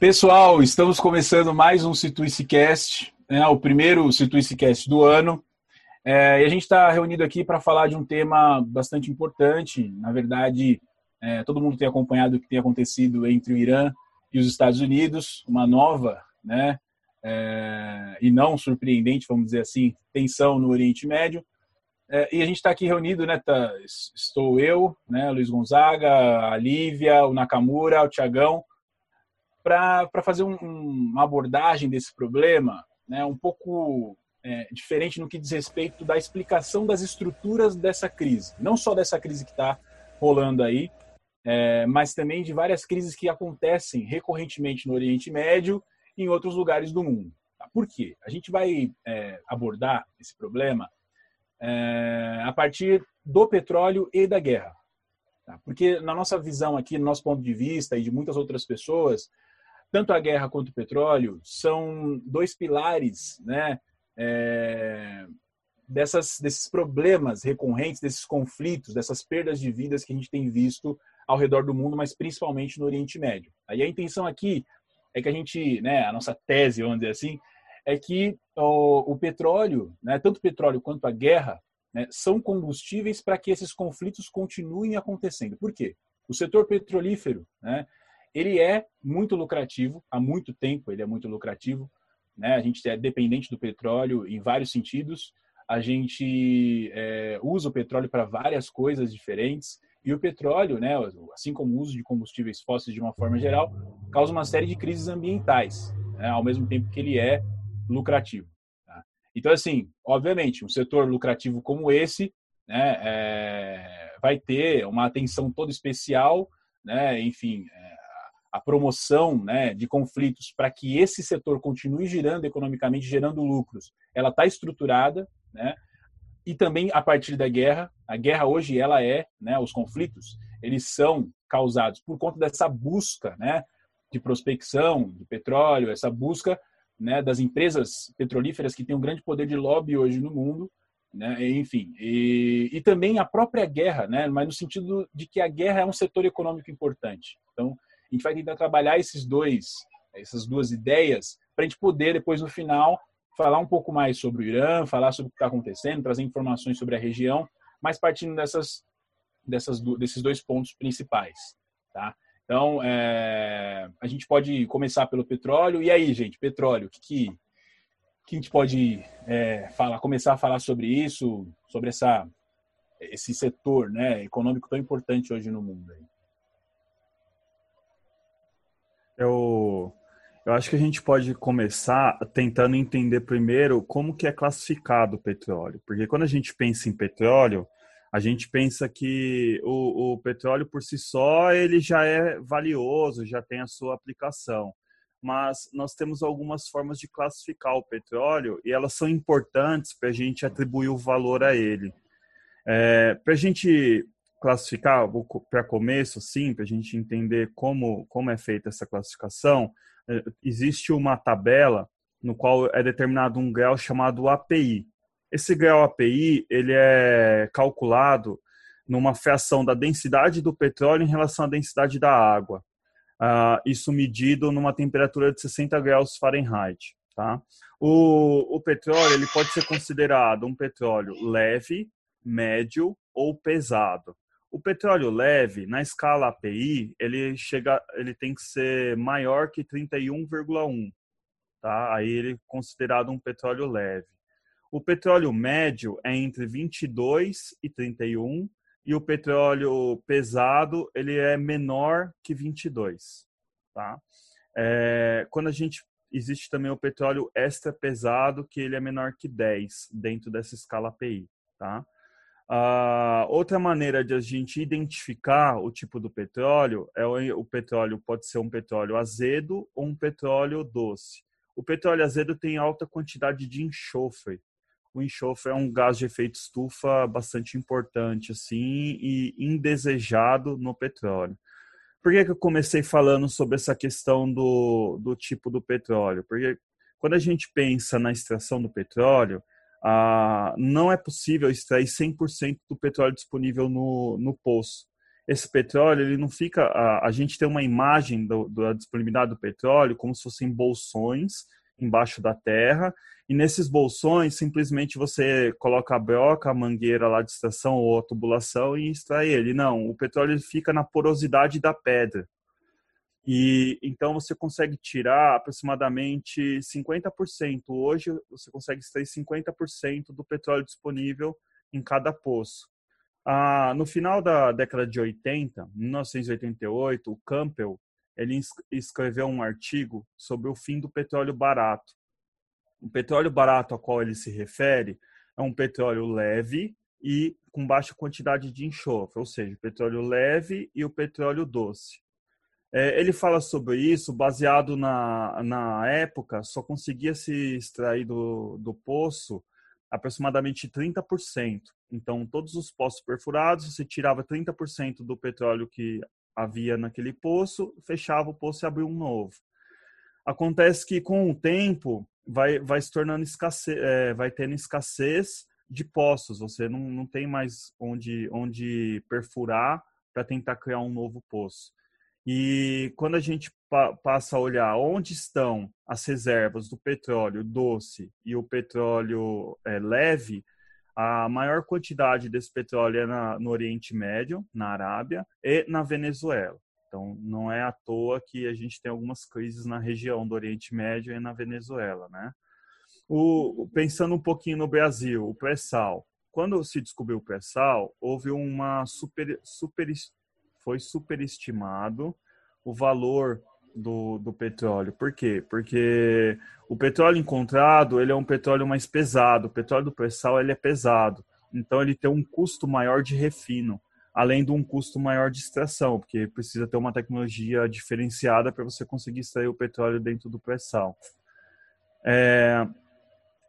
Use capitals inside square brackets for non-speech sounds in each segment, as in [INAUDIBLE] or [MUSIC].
Pessoal, estamos começando mais um Situicecast, né, o primeiro Situicecast do ano. É, e a gente está reunido aqui para falar de um tema bastante importante. Na verdade, é, todo mundo tem acompanhado o que tem acontecido entre o Irã e os Estados Unidos, uma nova, né, é, e não surpreendente, vamos dizer assim, tensão no Oriente Médio. É, e a gente está aqui reunido, né? Tá, estou eu, né, Luiz Gonzaga, a Lívia, o Nakamura, o Tiagão, para fazer um, uma abordagem desse problema, né, um pouco é, diferente no que diz respeito da explicação das estruturas dessa crise, não só dessa crise que está rolando aí, é, mas também de várias crises que acontecem recorrentemente no Oriente Médio e em outros lugares do mundo. Tá? Por quê? A gente vai é, abordar esse problema é, a partir do petróleo e da guerra. Tá? Porque na nossa visão aqui, no nosso ponto de vista e de muitas outras pessoas, tanto a guerra quanto o petróleo são dois pilares né, é, dessas, desses problemas recorrentes, desses conflitos, dessas perdas de vidas que a gente tem visto ao redor do mundo, mas principalmente no Oriente Médio. Aí a intenção aqui é que a gente, né, a nossa tese, vamos dizer assim, é que o, o petróleo, né, tanto o petróleo quanto a guerra, né, são combustíveis para que esses conflitos continuem acontecendo. Por quê? O setor petrolífero, né, ele é muito lucrativo, há muito tempo ele é muito lucrativo. Né? A gente é dependente do petróleo em vários sentidos. A gente é, usa o petróleo para várias coisas diferentes. E o petróleo, né, assim como o uso de combustíveis fósseis de uma forma geral, causa uma série de crises ambientais, né, ao mesmo tempo que ele é lucrativo. Tá? Então, assim, obviamente, um setor lucrativo como esse né, é, vai ter uma atenção toda especial, né, enfim, é, a promoção né, de conflitos para que esse setor continue girando economicamente, gerando lucros, ela está estruturada, né, e também a partir da guerra. A guerra hoje ela é, né, os conflitos, eles são causados por conta dessa busca, né, de prospecção de petróleo, essa busca né, das empresas petrolíferas que têm um grande poder de lobby hoje no mundo, né, enfim, e, e também a própria guerra, né, mas no sentido de que a guerra é um setor econômico importante. Então, a gente vai tentar trabalhar esses dois, essas duas ideias, para a gente poder depois no final falar um pouco mais sobre o Irã, falar sobre o que está acontecendo, trazer informações sobre a região, mas partindo dessas, dessas desses dois pontos principais, tá? Então, é, a gente pode começar pelo petróleo. E aí, gente, petróleo, o que, que, que a gente pode é, falar, começar a falar sobre isso, sobre essa, esse setor né, econômico tão importante hoje no mundo? Aí? Eu, eu acho que a gente pode começar tentando entender primeiro como que é classificado o petróleo. Porque quando a gente pensa em petróleo, a gente pensa que o, o, petróleo por si só ele já é valioso, já tem a sua aplicação. Mas nós temos algumas formas de classificar o petróleo e elas são importantes para a gente atribuir o valor a ele. É, para a gente classificar, para começo, sim, para a gente entender como, como é feita essa classificação, é, existe uma tabela no qual é determinado um grau chamado API. Esse grau API ele é calculado numa fração da densidade do petróleo em relação à densidade da água. Uh, isso medido numa temperatura de 60 graus Fahrenheit. Tá? O, o petróleo ele pode ser considerado um petróleo leve, médio ou pesado. O petróleo leve, na escala API, ele chega, ele tem que ser maior que 31,1, tá? Aí ele é considerado um petróleo leve. O petróleo médio é entre 22 e 31 e o petróleo pesado ele é menor que 22, tá? É, quando a gente existe também o petróleo extra pesado que ele é menor que 10 dentro dessa escala API, tá? Uh, outra maneira de a gente identificar o tipo do petróleo é o, o petróleo pode ser um petróleo azedo ou um petróleo doce. O petróleo azedo tem alta quantidade de enxofre, o enxofre é um gás de efeito estufa bastante importante assim e indesejado no petróleo. Por que, que eu comecei falando sobre essa questão do, do tipo do petróleo? Porque quando a gente pensa na extração do petróleo, ah, não é possível extrair 100% do petróleo disponível no, no poço. esse petróleo ele não fica a, a gente tem uma imagem do, da disponibilidade do petróleo como se fossem bolsões embaixo da terra e nesses bolsões simplesmente você coloca a broca, a mangueira lá de extração ou a tubulação e extrai ele. Não, o petróleo fica na porosidade da pedra. E então você consegue tirar aproximadamente 50%. Hoje você consegue extrair 50% do petróleo disponível em cada poço. Ah, no final da década de 80, 1988, o Campbell ele escreveu um artigo sobre o fim do petróleo barato. O petróleo barato a qual ele se refere é um petróleo leve e com baixa quantidade de enxofre, ou seja, o petróleo leve e o petróleo doce. É, ele fala sobre isso baseado na, na época, só conseguia se extrair do, do poço aproximadamente 30%. Então, todos os poços perfurados, você tirava 30% do petróleo que havia naquele poço, fechava o poço e abria um novo. Acontece que com o tempo vai, vai se tornando escassez, é, vai tendo escassez de poços. Você não, não tem mais onde, onde perfurar para tentar criar um novo poço. E quando a gente pa passa a olhar onde estão as reservas do petróleo doce e o petróleo é, leve, a maior quantidade desse petróleo é na, no Oriente Médio, na Arábia e na Venezuela. Então, não é à toa que a gente tem algumas crises na região do Oriente Médio e na Venezuela, né? O, pensando um pouquinho no Brasil, o pré-sal. Quando se descobriu o pré-sal, houve uma super, super foi superestimado o valor do, do petróleo. Por quê? Porque o petróleo encontrado ele é um petróleo mais pesado. O petróleo do pré-sal ele é pesado. Então ele tem um custo maior de refino, além de um custo maior de extração, porque precisa ter uma tecnologia diferenciada para você conseguir extrair o petróleo dentro do pré-sal. É,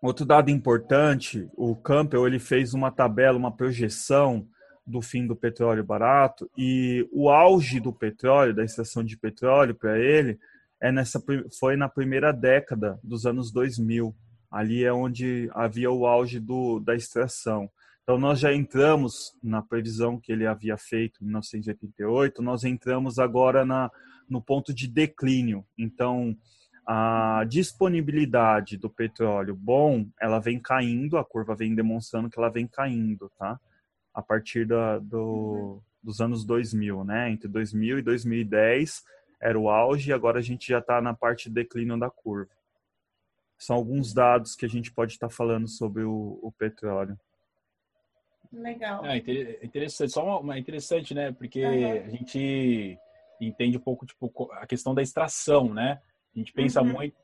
outro dado importante, o Campbell ele fez uma tabela, uma projeção do fim do petróleo barato e o auge do petróleo, da extração de petróleo para ele, é nessa, foi na primeira década dos anos 2000. Ali é onde havia o auge do, da extração. Então, nós já entramos na previsão que ele havia feito em 1988, nós entramos agora na, no ponto de declínio. Então, a disponibilidade do petróleo bom, ela vem caindo, a curva vem demonstrando que ela vem caindo, tá? A partir da, do, uhum. dos anos 2000, né? Entre 2000 e 2010 era o auge e agora a gente já está na parte de declínio da curva. São alguns dados que a gente pode estar tá falando sobre o, o, petróleo. Legal. É interessante, só uma, uma interessante, né? Porque uhum. a gente entende um pouco tipo a questão da extração, né? A gente pensa uhum. muito,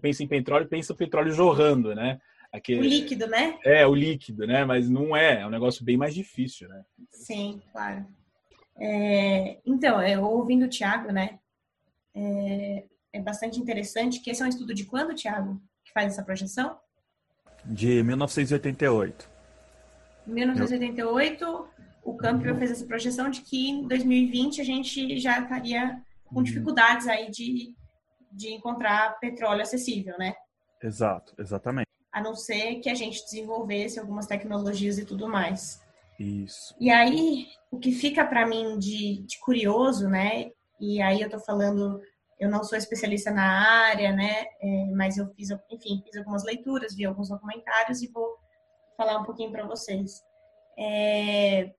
pensa em petróleo, pensa o petróleo jorrando, né? Aquele, o líquido, né? É, o líquido, né? Mas não é, é um negócio bem mais difícil, né? Sim, claro. É, então, eu ouvindo o Thiago, né? É, é, bastante interessante que esse é um estudo de quando, Thiago, que faz essa projeção? De 1988. 1988, o Campbell fez essa projeção de que em 2020 a gente já estaria com uhum. dificuldades aí de, de encontrar petróleo acessível, né? Exato, exatamente a não ser que a gente desenvolvesse algumas tecnologias e tudo mais. Isso. E aí, o que fica para mim de, de, curioso, né? E aí eu tô falando, eu não sou especialista na área, né? É, mas eu fiz, enfim, fiz algumas leituras, vi alguns documentários e vou falar um pouquinho para vocês. É,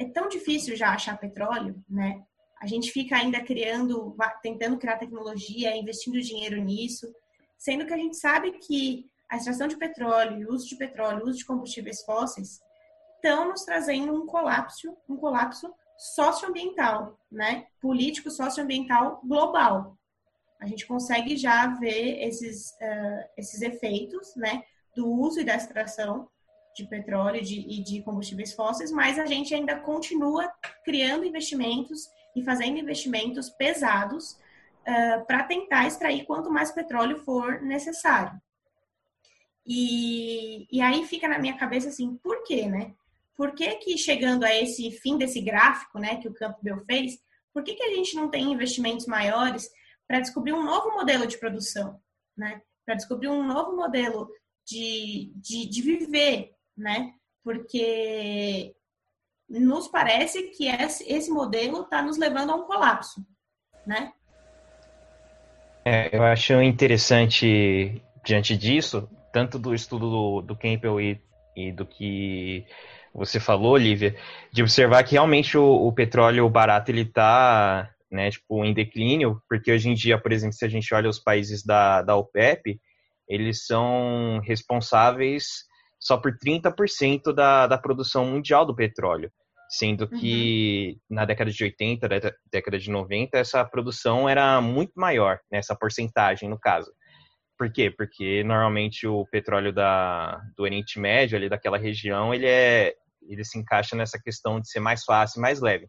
é tão difícil já achar petróleo, né? A gente fica ainda criando, tentando criar tecnologia, investindo dinheiro nisso, sendo que a gente sabe que a extração de petróleo, o uso de petróleo, o uso de combustíveis fósseis estão nos trazendo um colapso, um colapso socioambiental, né? Político socioambiental global. A gente consegue já ver esses, uh, esses efeitos, né? Do uso e da extração de petróleo de, e de combustíveis fósseis, mas a gente ainda continua criando investimentos e fazendo investimentos pesados uh, para tentar extrair quanto mais petróleo for necessário. E, e aí fica na minha cabeça assim, por quê, né? Por que que chegando a esse fim desse gráfico, né, que o Campbell fez, por que que a gente não tem investimentos maiores para descobrir um novo modelo de produção, né? Para descobrir um novo modelo de, de, de viver, né? Porque nos parece que esse modelo está nos levando a um colapso, né? É, eu acho interessante, diante disso, tanto do estudo do, do Campbell e, e do que você falou, Lívia, de observar que realmente o, o petróleo barato ele está né, tipo, em declínio, porque hoje em dia, por exemplo, se a gente olha os países da, da OPEP, eles são responsáveis só por 30% da, da produção mundial do petróleo sendo que uhum. na década de 80, década de 90, essa produção era muito maior, né, essa porcentagem no caso. Por quê? Porque normalmente o petróleo da, do Oriente Médio, ali daquela região, ele, é, ele se encaixa nessa questão de ser mais fácil mais leve.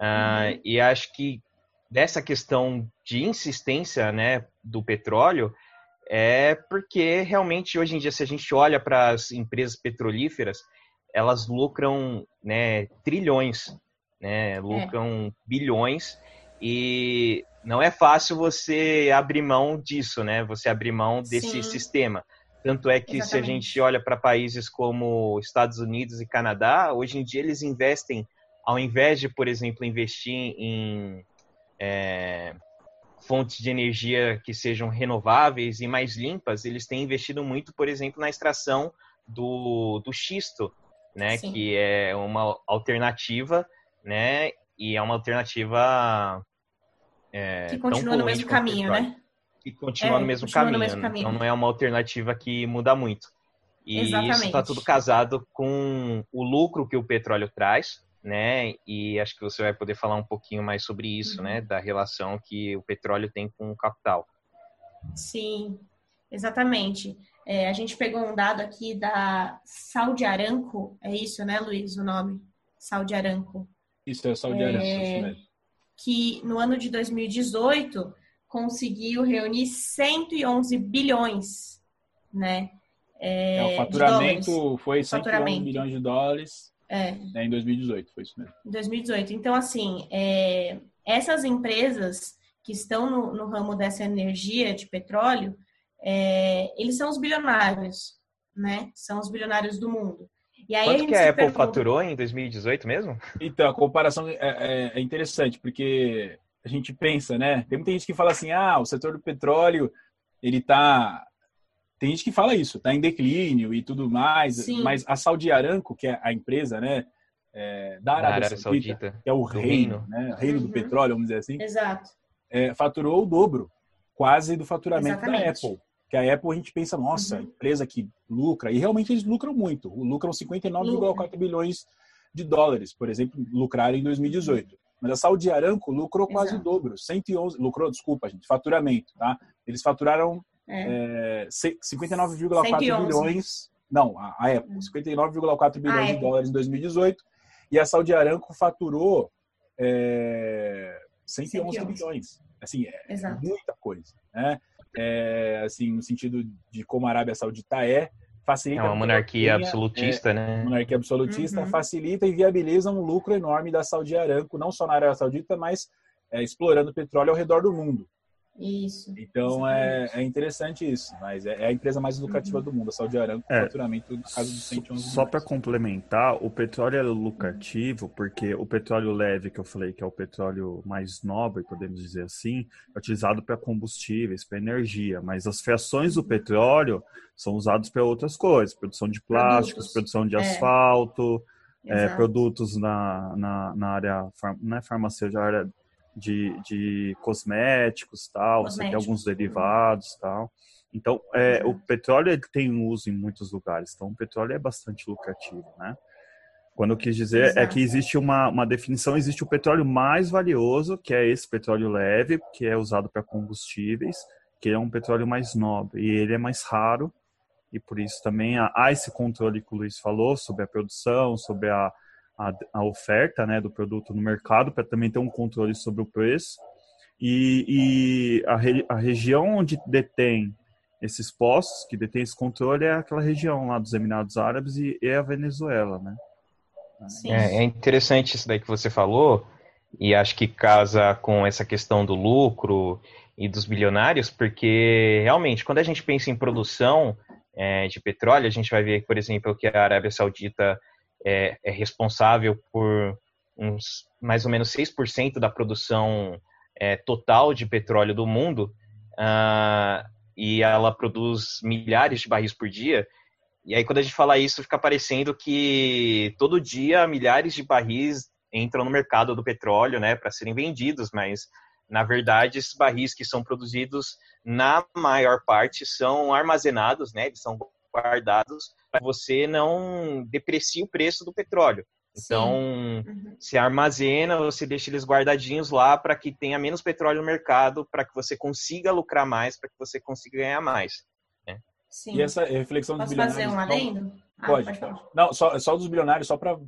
Uh, uhum. E acho que dessa questão de insistência né, do petróleo é porque realmente hoje em dia, se a gente olha para as empresas petrolíferas, elas lucram né, trilhões, né, é. lucram é. bilhões e não é fácil você abrir mão disso, né? Você abrir mão desse Sim. sistema. Tanto é que Exatamente. se a gente olha para países como Estados Unidos e Canadá, hoje em dia eles investem, ao invés de, por exemplo, investir em é, fontes de energia que sejam renováveis e mais limpas, eles têm investido muito, por exemplo, na extração do, do xisto, né? Sim. Que é uma alternativa, né? E é uma alternativa é, que continua no mesmo caminho, né? Que continua, é, no, mesmo continua caminho, no mesmo caminho. Então não é uma alternativa que muda muito. E Exatamente. isso está tudo casado com o lucro que o petróleo traz, né? E acho que você vai poder falar um pouquinho mais sobre isso, né? uhum. né? Da relação que o petróleo tem com o capital. Sim, exatamente. É, a gente pegou um dado aqui da Saudi Aramco, é isso, né, Luiz, o nome? Saudi Aramco. Isso, é Saudi Aramco, é, Que no ano de 2018 conseguiu reunir 111 bilhões, né? É, é, o faturamento foi 111 faturamento. bilhões de dólares é. Né, em 2018, foi isso mesmo. Em 2018. Então, assim, é, essas empresas que estão no, no ramo dessa energia de petróleo, é, eles são os bilionários, né? São os bilionários do mundo. E aí Quanto a que a Apple pergunta... faturou em 2018 mesmo? Então, a comparação é, é, é, interessante, porque a gente pensa, né? Tem muita gente que fala assim, ah, o setor do petróleo, ele tá... Tem gente que fala isso, tá em declínio e tudo mais, Sim. mas a Saudi Aramco, que é a empresa, né? É, da Arábia, Arábia Saudita, Saudita, que é o reino, reino, né? Reino uhum. do petróleo, vamos dizer assim. Exato. É, faturou o dobro, quase do faturamento Exatamente. da Apple. Que a Apple a gente pensa, nossa, uhum. empresa que lucra, e realmente eles lucram muito, lucram 59,4 bilhões de dólares, por exemplo, lucraram em 2018. Mas a Saudi Aramco lucrou quase Exato. o dobro, 111, lucrou, desculpa, gente, faturamento, tá? Eles faturaram é. é, 59,4 bilhões, não, a, a Apple, 59,4 hum. bilhões de dólares em 2018, e a Saudi Aramco faturou é, 111, 111 bilhões. Assim, é Exato. muita coisa, né? É, assim, no sentido de como a Arábia Saudita é, facilita. É uma monarquia tenha, absolutista, é, né? Monarquia absolutista, uhum. facilita e viabiliza um lucro enorme da Saudi Aramco, não só na Arábia Saudita, mas é, explorando petróleo ao redor do mundo. Isso. Então é, é, interessante isso, mas é, é, a empresa mais lucrativa uhum. do mundo, a Saudi Aramco, com é, faturamento do caso dos 111 Só para complementar, o petróleo é lucrativo porque o petróleo leve, que eu falei que é o petróleo mais nobre, podemos dizer assim, é utilizado para combustíveis, para energia, mas as frações do petróleo são usadas para outras coisas, produção de plásticos, produtos. produção de é. asfalto, é, produtos na, na, na área, não é farmacêutica, área de, de cosméticos, tal, cosméticos. você tem alguns derivados, tal. Então, é, o petróleo ele tem uso em muitos lugares, então o petróleo é bastante lucrativo, né? Quando eu quis dizer Exato. é que existe uma, uma definição, existe o petróleo mais valioso, que é esse petróleo leve, que é usado para combustíveis, que é um petróleo mais nobre, e ele é mais raro, e por isso também há, há esse controle que o Luiz falou sobre a produção, sobre a, a, a oferta né, do produto no mercado, para também ter um controle sobre o preço. E, e a, re, a região onde detém esses postos, que detém esse controle, é aquela região lá dos Emirados Árabes e, e a Venezuela, né? É, é, interessante isso daí que você falou, e acho que casa com essa questão do lucro e dos bilionários, porque realmente, quando a gente pensa em produção é, de petróleo, a gente vai ver, por exemplo, que a Arábia Saudita é, é responsável por uns mais ou menos 6% da produção é, total de petróleo do mundo, uh, e ela produz milhares de barris por dia. E aí, quando a gente fala isso, fica parecendo que todo dia milhares de barris entram no mercado do petróleo, né, para serem vendidos, mas na verdade, esses barris que são produzidos, na maior parte, são armazenados, né, eles são guardados para você não deprecie o preço do petróleo. Então, uhum. se armazena, você deixa eles guardadinhos lá para que tenha menos petróleo no mercado, para que você consiga lucrar mais, para que você consiga ganhar mais. Né? Sim. E essa reflexão Posso dos bilionários... fazer um adendo? Ah, pode, pode, pode. Não, só, só dos bilionários, só para...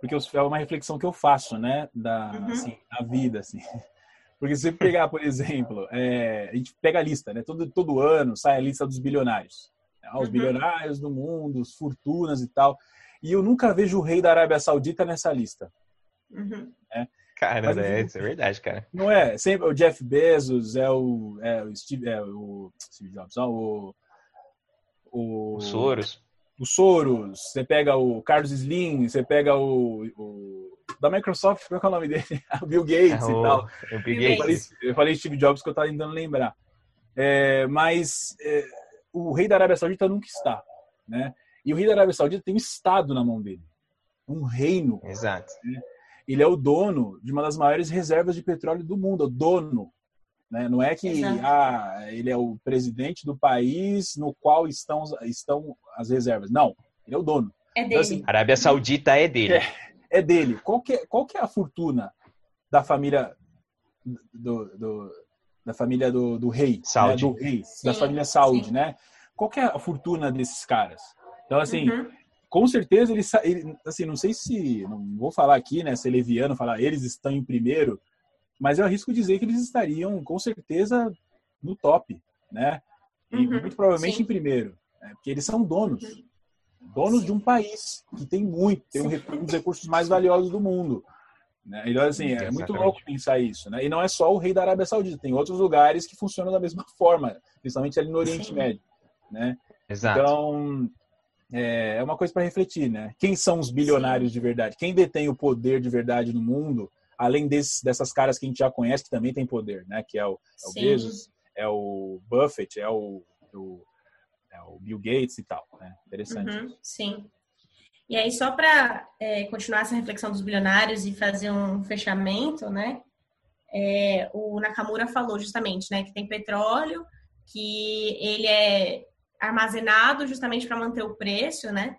Porque é uma reflexão que eu faço, né? Da, uhum. assim, na vida, assim. [LAUGHS] Porque se você pegar, por [LAUGHS] exemplo, é, a gente pega a lista, né? Todo, todo ano sai a lista dos bilionários. Né? Os uhum. bilionários do mundo, as fortunas e tal. E eu nunca vejo o rei da Arábia Saudita nessa lista. Uhum. Né? Cara, Mas, é, isso é verdade, cara. Não é? Sempre o Jeff Bezos, é o, é o Steve, é o Steve Jobs, não, o, o, o Soros. O Soros, você pega o Carlos Slim, você pega o, o da Microsoft, como é, é o nome dele? [LAUGHS] o Bill Gates é o, e tal. É Bill Gates. Eu, falei, eu falei Steve Jobs que eu estava tentando lembrar. É, mas é, o rei da Arábia Saudita nunca está, né? E o rei da Arábia Saudita tem um estado na mão dele, um reino. Exato. Né? Ele é o dono de uma das maiores reservas de petróleo do mundo, o dono. Né? Não é que ah, ele é o presidente do país no qual estão, estão as reservas. Não, ele é o dono. É então, dele. Então, assim, a Arábia Saudita é dele. É, é dele. Qual que é, qual que é a fortuna da família do, do da família do, do rei, Saudi. Né? do rei, sim, da família Saudi, sim. né? Qual que é a fortuna desses caras? Então, assim, uhum. com certeza ele, ele, assim, não sei se, não vou falar aqui, né, se é leviano, falar eles estão em primeiro, mas eu arrisco dizer que eles estariam, com certeza, no top, né? E uhum. muito provavelmente Sim. em primeiro, né? porque eles são donos. Uhum. Donos Sim. de um país que tem muito, tem um, dos recursos mais valiosos do mundo. Né? Então, assim, é muito louco pensar isso. Né? E não é só o rei da Arábia Saudita, tem outros lugares que funcionam da mesma [LAUGHS] forma, principalmente ali no Oriente Sim. Médio. Né? Exato. Então, é, é uma coisa para refletir, né? Quem são os bilionários Sim. de verdade? Quem detém o poder de verdade no mundo, além desses, dessas caras que a gente já conhece que também tem poder, né? Que é o, é o Bezos, é o Buffett, é o, o, é o Bill Gates e tal. Né? Interessante. Uhum, sim. E aí, só para é, continuar essa reflexão dos bilionários e fazer um fechamento, né? É, o Nakamura falou justamente, né, que tem petróleo, que ele é armazenado justamente para manter o preço, né?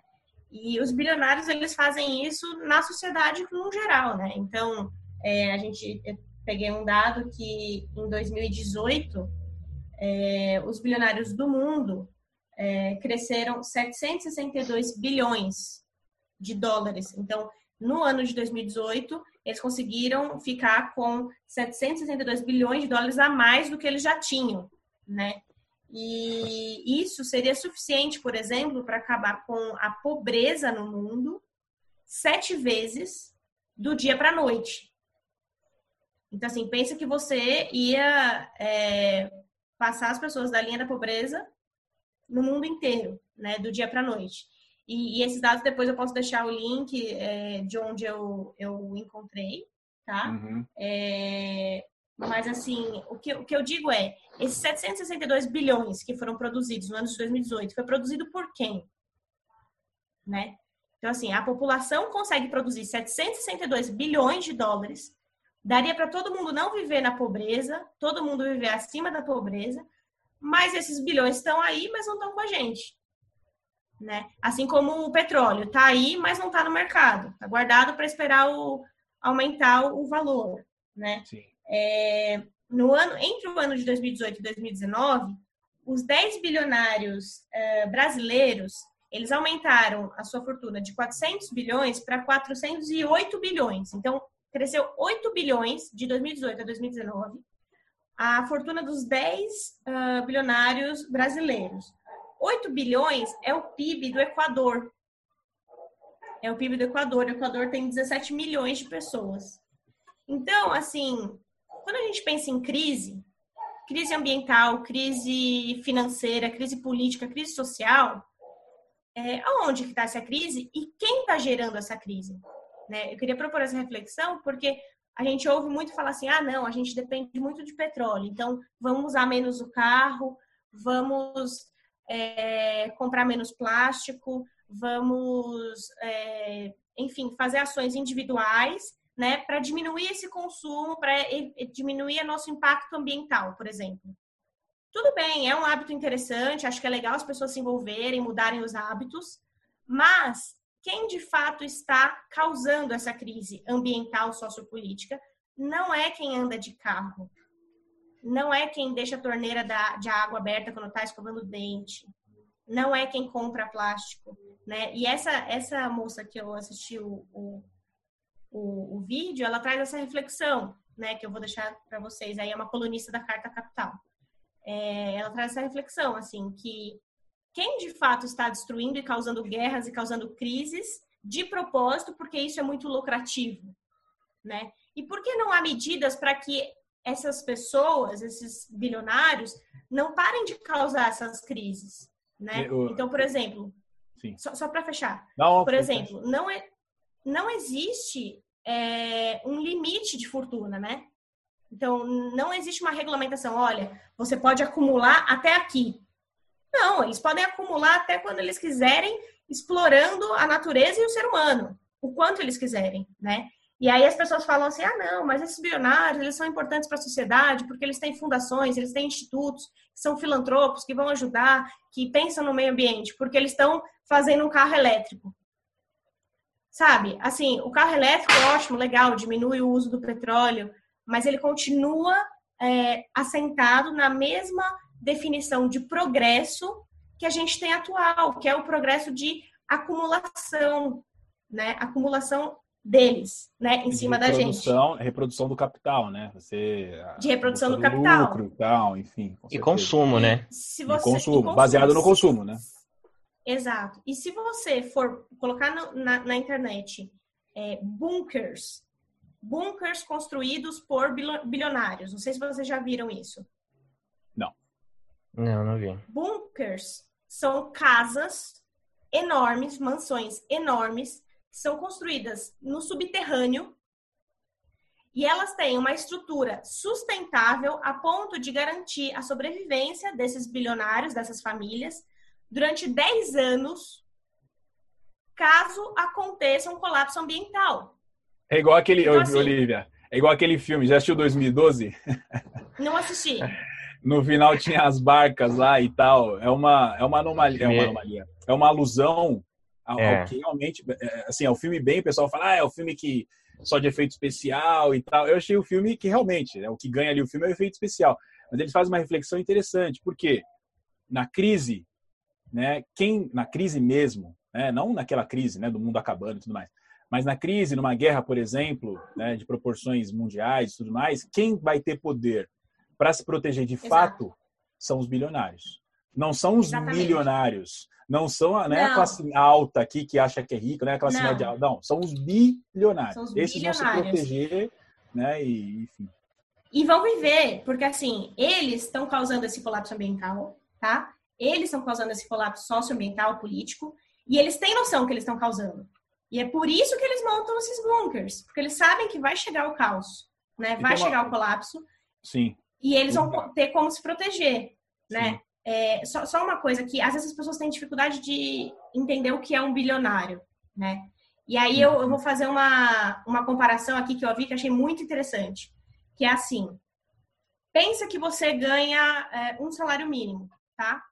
E os bilionários eles fazem isso na sociedade no geral, né? Então é, a gente peguei um dado que em 2018 é, os bilionários do mundo é, cresceram 762 bilhões de dólares. Então no ano de 2018 eles conseguiram ficar com 762 bilhões de dólares a mais do que eles já tinham, né? E isso seria suficiente, por exemplo, para acabar com a pobreza no mundo sete vezes do dia para a noite. Então, assim, pensa que você ia é, passar as pessoas da linha da pobreza no mundo inteiro, né, do dia para a noite. E, e, esses dados depois eu posso deixar o link é, de onde eu, eu encontrei, tá? Uhum. É, mas, assim, o que, o que eu digo é, esses 762 bilhões que foram produzidos no ano de 2018, foi produzido por quem? Né? Então, assim, a população consegue produzir 762 bilhões de dólares, daria para todo mundo não viver na pobreza, todo mundo viver acima da pobreza, mas esses bilhões estão aí, mas não estão com a gente. Né? Assim como o petróleo está aí, mas não está no mercado, está guardado para esperar o, aumentar o valor. Né? É, no ano, entre o ano de 2018 e 2019, os 10 bilionários é, brasileiros eles aumentaram a sua fortuna de 400 bilhões para 408 bilhões. Então, cresceu 8 bilhões de 2018 a 2019 a fortuna dos 10 uh, é, bilionários brasileiros. 8 bilhões é o PIB do Equador. É o PIB do Equador. O Equador tem 17 milhões de pessoas. Então, assim, quando a gente pensa em crise, crise ambiental, crise financeira, crise política, crise social, é, aonde que está essa crise e quem está gerando essa crise. Né? Eu queria propor essa reflexão porque a gente ouve muito falar assim, ah, não, a gente depende muito de petróleo, então vamos usar menos o carro, vamos é, comprar menos plástico, vamos, é, enfim, fazer ações individuais, né, para diminuir esse consumo, para diminuir nosso impacto ambiental, por exemplo. Tudo bem, é um hábito interessante, acho que é legal as pessoas se envolverem, mudarem os hábitos, mas quem de fato está causando essa crise ambiental sociopolítica não é quem anda de carro, não é quem deixa a torneira da, de água aberta quando está escovando o dente, não é quem compra plástico, né? E essa essa moça que eu assisti o, o, o, o vídeo, ela traz essa reflexão, né? Que eu vou deixar para vocês. Aí é uma colunista da Carta Capital. É, ela traz essa reflexão, assim, que quem de fato está destruindo e causando guerras e causando crises de propósito, porque isso é muito lucrativo, né? E por que não há medidas para que essas pessoas, esses bilionários, não parem de causar essas crises, né? Eu... Então, por exemplo, Sim. só, só para fechar, não, por exemplo, não é, não existe é, um limite de fortuna, né? Então, não existe uma regulamentação. Olha, você pode acumular até aqui. Não, eles podem acumular até quando eles quiserem, explorando a natureza e o ser humano, o quanto eles quiserem, né? E aí as pessoas falam assim: ah, não, mas esses bilionários, eles são importantes para a sociedade porque eles têm fundações, eles têm institutos, são filantropos, que vão ajudar, que pensam no meio ambiente, porque eles estão fazendo um carro elétrico. Sabe? Assim, o carro elétrico é ótimo, legal, diminui o uso do petróleo, mas ele continua é, assentado na mesma definição de progresso que a gente tem atual, que é o progresso de acumulação, né? Acumulação deles, né, em de cima da gente. Reprodução do capital, né? Você de reprodução do, do capital, lucro e tal, enfim. E consumo, né? Se você, e consumo, e consumo, baseado no consumo, né? Exato. E se você for colocar no, na, na, internet é, bunkers, bunkers construídos por bilionários, não sei se vocês já viram isso. Não. Não, não vi. Bunkers são casas enormes, mansões enormes são construídas no subterrâneo e elas têm uma estrutura sustentável a ponto de garantir a sobrevivência desses bilionários, dessas famílias, durante 10 anos, caso aconteça um colapso ambiental. É igual aquele, então, assim, Olivia, é igual aquele filme, já assistiu 2012? [LAUGHS] Não assisti. no final tinha as barcas lá e tal. É uma, é uma anomalia, é uma anomalia. É uma alusão é. Ao que realmente, é, é, assim, é um filme bem, o pessoal fala, ah, é um filme que só de efeito especial e tal. Eu achei o filme que realmente, né, o que ganha ali o filme é o efeito especial. Mas eles fazem uma reflexão interessante, porque na crise, né, quem na crise mesmo, né, não naquela crise, né, do mundo acabando e tudo mais, mas na crise, numa guerra, por exemplo, né, de proporções mundiais e tudo mais, quem vai ter poder para se proteger de Exato. fato são os bilionários. Não são os Exatamente. milionários não são né, a classe alta aqui que acha que é rico, né? A classe não. média alta. Não, são os bilionários. São os Esses bilionários. vão se proteger, né? E, enfim. E vão viver, porque assim, eles estão causando esse colapso ambiental, tá? Eles estão causando esse colapso socioambiental, político, e eles têm noção que eles estão causando. E é por isso que eles montam esses bunkers, porque eles sabem que vai chegar o caos, né? Vai então, chegar o colapso. Sim. E eles vão ter como se proteger, né? Sim. É, só, só, uma coisa que às vezes as pessoas têm dificuldade de entender o que é um bilionário, né? E aí eu, eu vou fazer uma, uma comparação aqui que eu vi que achei muito interessante, que é assim: pensa que você ganha é, um salário mínimo, tá?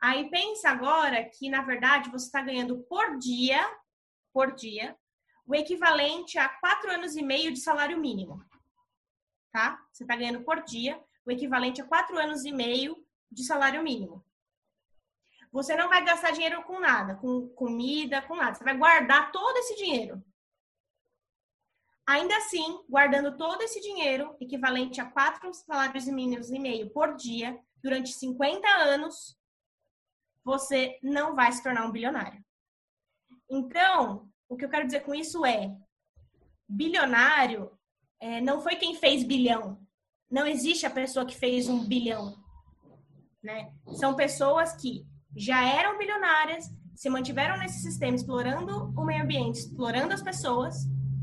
Aí pensa agora que na verdade você está ganhando por dia, por dia, o equivalente a quatro anos e meio de salário mínimo, tá? Você está ganhando por dia o equivalente a quatro anos e meio de salário mínimo. Você não vai gastar dinheiro com nada, com comida, com nada. Você vai guardar todo esse dinheiro. Ainda assim, guardando todo esse dinheiro, equivalente a quatro salários mínimos e meio por dia, durante 50 anos, você não vai se tornar um bilionário. Então, o que eu quero dizer com isso é: bilionário é, não foi quem fez bilhão. Não existe a pessoa que fez um bilhão né? São pessoas que já eram bilionárias, se mantiveram nesse sistema explorando o meio ambiente, explorando as pessoas,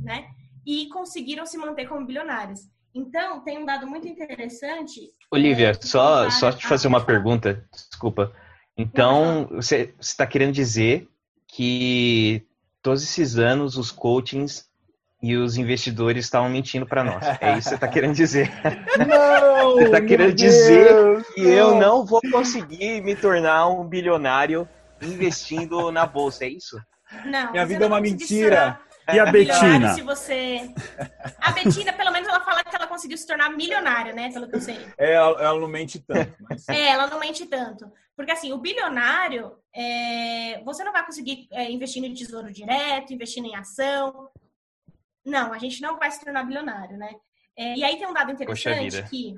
né? E conseguiram se manter como bilionários. Então, tem um dado muito interessante. Olivia, é, só, só te fazer uma pergunta, desculpa. Então, você está querendo dizer que todos esses anos os coachings e os investidores estavam mentindo para nós. É isso que você está querendo dizer. [LAUGHS] Não! Você está querendo dizer que eu não vou conseguir me tornar um bilionário investindo na bolsa, é isso? Não. Minha vida é uma mentira. E a Betina? Se você... A Betina, pelo menos, ela fala que ela conseguiu se tornar milionária, né? Pelo que eu sei. É, ela, ela não mente tanto. Mas... É, ela não mente tanto. Porque, assim, o bilionário, é... você não vai conseguir é, investir no tesouro direto, investindo em ação. Não, a gente não vai se tornar bilionário, né? É, e aí tem um dado interessante que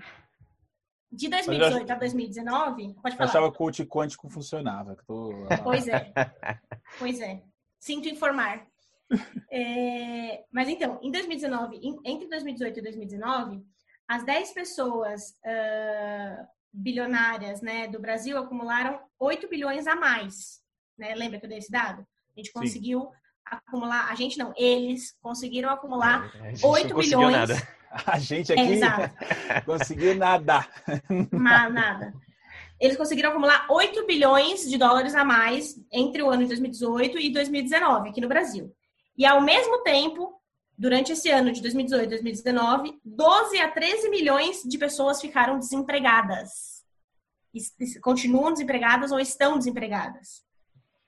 de 2018 a 2019, pode Eu falar. achava que o coach quântico funcionava. tô- Pois é. [LAUGHS] Pois é. Sinto informar. É, mas então, em 2019, em- entre 2018 e 2019, as 10 pessoas ah, bilionárias né, do Brasil acumularam 8 bilhões a mais. Né? Lembra que eu dei esse dado? A gente Sim. Acumular, a gente não, eles conseguiram acumular gente 8 não conseguiu bilhões. nada. [LAUGHS] A gente É, aqui exato. [LAUGHS] conseguiu nadar. [LAUGHS] Mas nada. Eles conseguiram acumular 8 bilhões de dólares a mais entre o ano de 2018 e 2019 aqui no Brasil. E ao mesmo tempo, durante esse ano de 2018 e 2019, 12 a 13 milhões de pessoas ficaram desempregadas. Es- es- Continuam desempregadas ou estão desempregadas.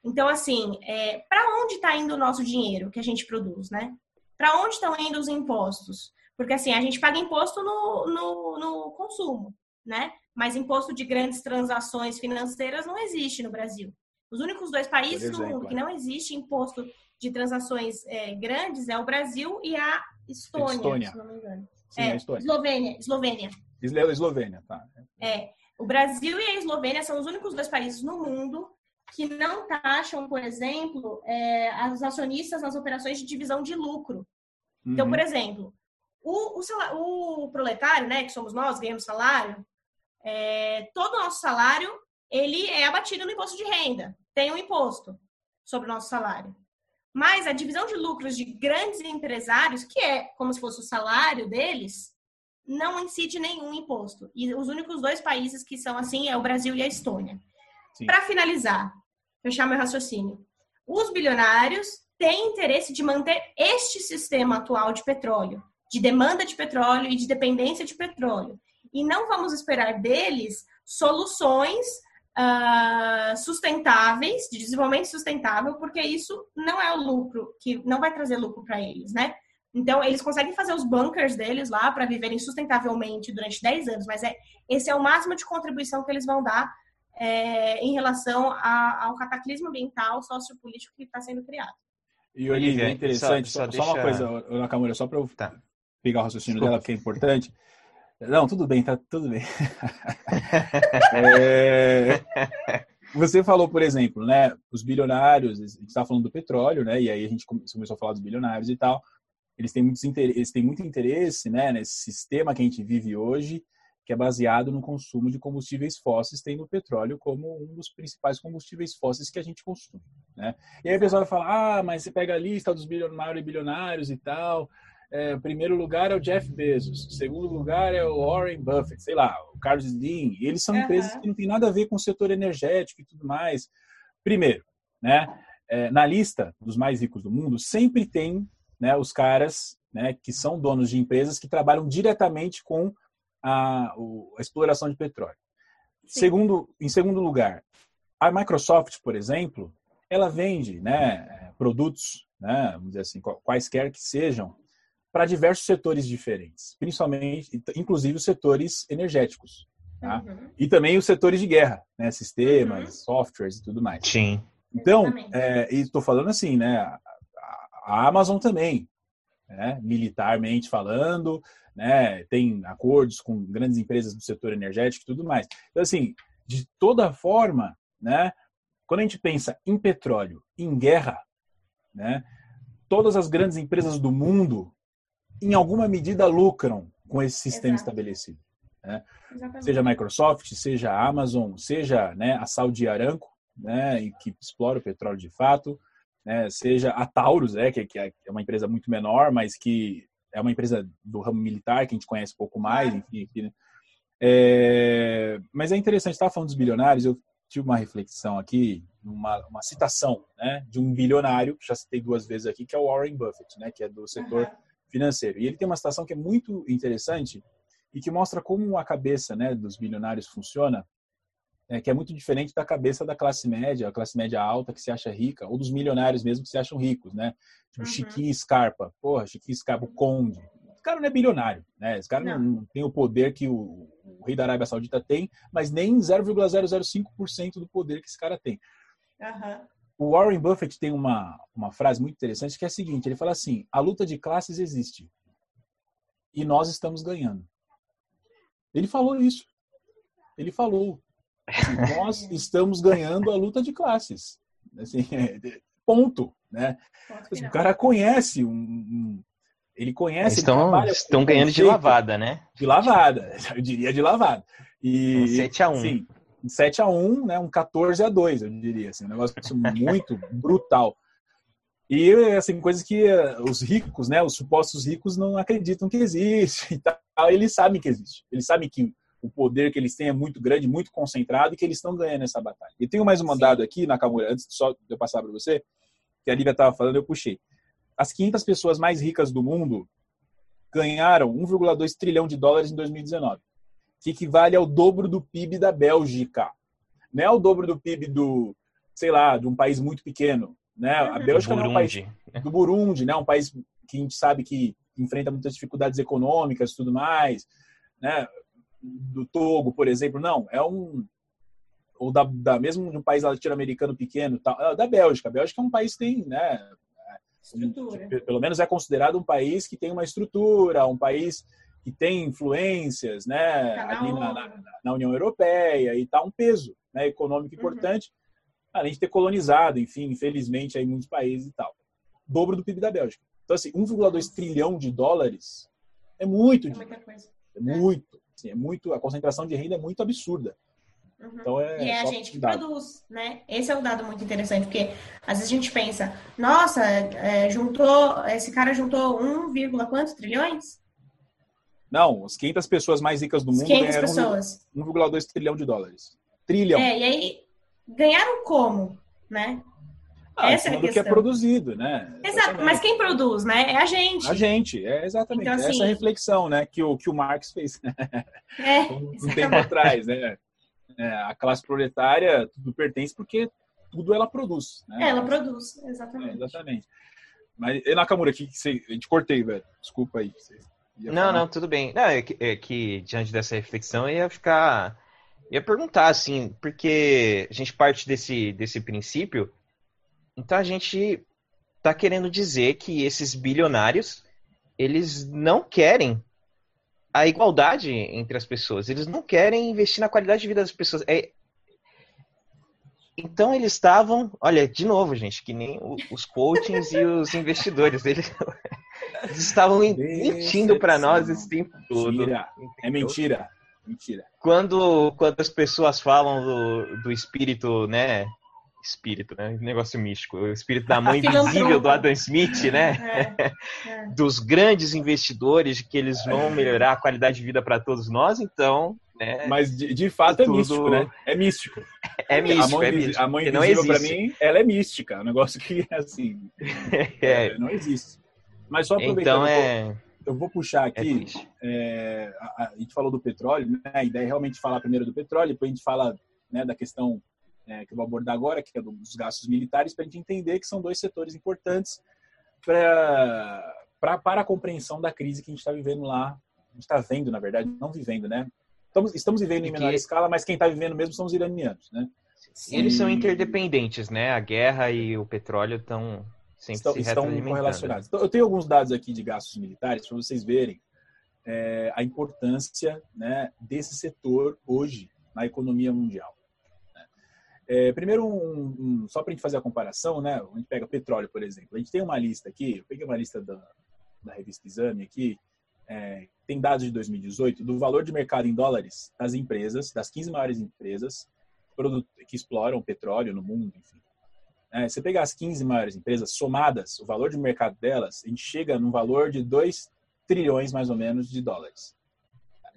Então, assim, é, para onde está indo o nosso dinheiro que a gente produz, né? Para onde estão indo os impostos? Porque, assim, a gente paga imposto no, no, no consumo, né? Mas imposto de grandes transações financeiras não existe no Brasil. Os únicos dois países Por do exemplo, mundo que é. não existe imposto de transações é, grandes é o Brasil e a Estônia, Estônia. se não me engano. Sim, é, Estônia. Eslovênia, Eslovênia. Eslovênia, tá. É, o Brasil e a Eslovênia são os únicos dois países no mundo que não taxam, por exemplo, é, os acionistas nas operações de divisão de lucro. Então, Uhum. por exemplo, o, o, sala- o proletário, né, que somos nós, ganhamos salário, é, todo o nosso salário, ele é abatido no imposto de renda. Tem um imposto sobre o nosso salário. Mas a divisão de lucros de grandes empresários, que é como se fosse o salário deles, não incide nenhum imposto. E os únicos dois países que são assim é o Brasil e a Estônia. Para finalizar, fechar meu raciocínio. Os bilionários têm interesse de manter este sistema atual de petróleo, de demanda de petróleo e de dependência de petróleo. E não vamos esperar deles soluções ah, sustentáveis, de desenvolvimento sustentável, porque isso não é o lucro, que não vai trazer lucro para eles, né? Então, eles conseguem fazer os bunkers deles lá para viverem sustentavelmente durante 10 anos, mas é, esse é o máximo de contribuição que eles vão dar é, em relação a- ao cataclismo ambiental sociopolítico que está sendo criado. E Olivia, Olivia, é interessante, só- só, só só uma deixa- coisa, Nakamura, só para eu Tá. pegar o raciocínio Desculpa. dela, porque é importante. Não, tudo bem, tá tudo bem. [LAUGHS] É, Você falou, por exemplo, né, os bilionários, a gente estava falando do petróleo, né, e aí a gente come- começou a falar dos bilionários e tal. Eles têm, muitos inter- eles têm muito interesse, né, nesse sistema que a gente vive hoje, que é baseado no consumo de combustíveis fósseis, tendo o petróleo como um dos principais combustíveis fósseis que a gente consome, né? E aí a pessoa vai falar, ah, mas você pega a lista dos bilionários e bilionários e tal, é, o primeiro lugar é o Jeff Bezos, o segundo lugar é o Warren Buffett, sei lá, o Carlos Slim, e eles são Aham. empresas que não têm nada a ver com o setor energético e tudo mais. Primeiro, né, é, na lista dos mais ricos do mundo, sempre tem né, os caras né, que são donos de empresas que trabalham diretamente com a, a exploração de petróleo. Sim. Segundo, em segundo lugar, a Microsoft, por exemplo, ela vende né, produtos, né, vamos dizer assim, quaisquer que sejam, para diversos setores diferentes, principalmente, inclusive os setores energéticos. Tá? Uhum. E também os setores de guerra, né, sistemas, softwares e tudo mais. Sim. Então, é, e estou falando assim, né? A Amazon também, né, militarmente falando, né, tem acordos com grandes empresas do setor energético e tudo mais. Então, assim, de toda forma, né, quando a gente pensa em petróleo, em guerra, né, todas as grandes empresas do mundo, em alguma medida, lucram com esse sistema Exato. estabelecido Exatamente. seja a Microsoft, seja a Amazon, seja né, a Saudi Aramco, né, que explora o petróleo de fato, né, seja a Taurus, é, que, que é uma empresa muito menor, mas que é uma empresa do ramo militar que a gente conhece um pouco mais, enfim. né. é, mas é interessante, estava falando dos bilionários, eu tive uma reflexão aqui, uma, uma citação né, de um bilionário, que já citei duas vezes aqui, que é o Warren Buffett, né, que é do setor uhum. financeiro. E ele tem uma citação que é muito interessante e que mostra como a cabeça né, dos bilionários funciona, é, que é muito diferente da cabeça da classe média, a classe média alta que se acha rica, ou dos milionários mesmo que se acham ricos, né? Tipo uhum. Chiquinho Scarpa, porra, Chiquinho Scarpa, o Conde. Esse cara não é bilionário, né? Esse cara não, não tem o poder que o, o, rei da Arábia Saudita tem, mas nem 0,005% do poder que esse cara tem. Uhum. O Warren Buffett tem uma, uma frase muito interessante que é a seguinte: ele fala assim, a luta de classes existe e nós estamos ganhando. Ele falou isso. Ele falou. Assim, nós estamos ganhando a luta de classes. Assim, é, ponto. Né? Assim, o cara conhece um, um ele conhece. Estão, ele estão ganhando de lavada, né? De lavada, [LAUGHS] eu diria de lavada. E, um 7 a 1 Sim, um 7 a 1 né? Um 14 a 2 eu diria. Assim, um negócio muito [LAUGHS] brutal. E, assim, coisas que eh, os ricos, né? Os supostos ricos não acreditam que existe e tal. Eles sabem que existe. Eles sabem que o poder que eles têm é muito grande, muito concentrado e que eles estão ganhando essa batalha. E tenho mais um mandado aqui, Nakamura, antes só de eu passar para você, que a Lívia estava falando, eu puxei. As 500 pessoas mais ricas do mundo ganharam 1,2 trilhão de dólares em 2019, que equivale ao dobro do PIB da Bélgica. Não é o dobro do PIB do, sei lá, de um país muito pequeno. Né? A Bélgica não é um país do Burundi, né? um país que a gente sabe que enfrenta muitas dificuldades econômicas e tudo mais. Né? Do Togo, por exemplo, não, é um ou da, da mesmo de um país latino-americano pequeno, tal, é da Bélgica. A Bélgica é um país que tem, né, estrutura. pelo menos é considerado um país que tem uma estrutura, um país que tem influências, né, ali na, na, na, União Europeia e tá um peso, né, econômico uhum. importante, uhum. além de ter colonizado, enfim, infelizmente aí muitos países e tal. Dobro do PIB da Bélgica. Então assim, 1,2 trilhão de dólares é muito é dinheiro. É muito. Assim, é muito, a concentração de renda é muito absurda. Uhum. Então é e é a gente que dado. produz, né? Esse é o dado muito interessante, porque às vezes a gente pensa, nossa, é, juntou, esse cara juntou 1, quantos trilhões? Não, as 500 pessoas mais ricas do mundo 500 ganharam pessoas. 1,2 trilhão de dólares. Trilhão. É, e aí ganharam como, né? Ah, Essa é a questão. que é produzido, né? Exato, mas quem produz, né? É a gente. A gente, é exatamente. Então, assim, Essa reflexão, né, que o, que o Marx fez é, um, [LAUGHS] um tempo atrás, né? É, a classe proletária tudo pertence porque tudo ela produz. Né? É, ela produz, exatamente. É, exatamente. Mas, e Nakamura, aqui que você, a gente cortei, velho. Desculpa aí. Não, não, tudo bem. Não, é que, é que diante dessa reflexão eu ia ficar. ia perguntar, assim, porque a gente parte desse, desse princípio então a gente está querendo dizer que esses bilionários eles não querem a igualdade entre as pessoas. Eles não querem investir na qualidade de vida das pessoas. É... Então eles estavam, olha, de novo, gente, que nem os coachings e os investidores, eles, [LAUGHS] eles estavam mentindo para nós esse tempo todo. Mentira. É mentira. Mentira. Quando, quando as pessoas falam do, do espírito, né, espírito, né? Negócio místico. O espírito da mãe [LAUGHS] invisível do Adam Smith, né? É, é. Dos grandes investidores, que eles vão melhorar a qualidade de vida para todos nós, então. Né? Mas de, de fato é tudo... místico, né? É místico. É místico, a mãe, é místico. A mãe invisível, para mim, ela é mística. É um negócio que, assim, [LAUGHS] é. não existe. Mas só aproveitando. Então é. Eu vou puxar aqui. É, a, a, gente falou do petróleo, né? A ideia é realmente falar primeiro do petróleo, depois a gente fala né, da questão é, que eu vou abordar agora, que é dos gastos militares, para a gente entender que são dois setores importantes pra, para a compreensão da crise que a gente está vivendo lá. A gente está vendo, na verdade, não vivendo, né? Estamos, estamos vivendo em menor que... escala, mas quem está vivendo mesmo são os iranianos, né? Eles e... são interdependentes, né? A guerra e o petróleo estão sempre estão, se estão correlacionados. Então, eu tenho alguns dados aqui de gastos militares para vocês verem é, a importância né, desse setor hoje na economia mundial. É, primeiro, um, um, só para a gente fazer a comparação, né? A gente pega petróleo, por exemplo. A gente tem uma lista aqui, eu peguei uma lista da, da revista Exame aqui, é, tem dados de 2018 do valor de mercado em dólares das empresas, das 15 maiores empresas, que exploram petróleo no mundo, enfim. É, você pegar as 15 maiores empresas somadas, o valor de mercado delas, a gente chega num valor de 2 trilhões, mais ou menos, de dólares.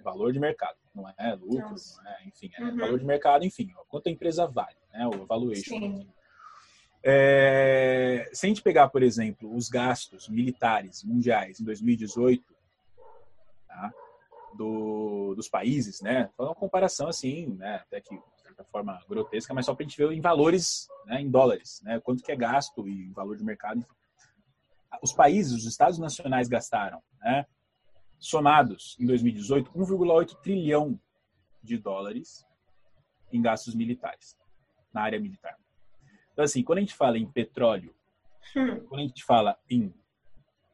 Valor de mercado, não é? Lucro, não é, enfim, é uhum. valor de mercado, enfim, quanto a empresa vale, né, o valuation. É, se a gente pegar, por exemplo, os gastos militares mundiais em 2018, tá, do, dos países, né, foi uma comparação assim, né, até que de certa forma grotesca, mas só para a gente ver em valores, né, em dólares, né, quanto que é gasto e valor de mercado, os países, os estados nacionais gastaram, né, somados em 2018, 1,8 trilhão de dólares em gastos militares, na área militar. Então, assim, quando a gente fala em petróleo, hum. quando a gente fala em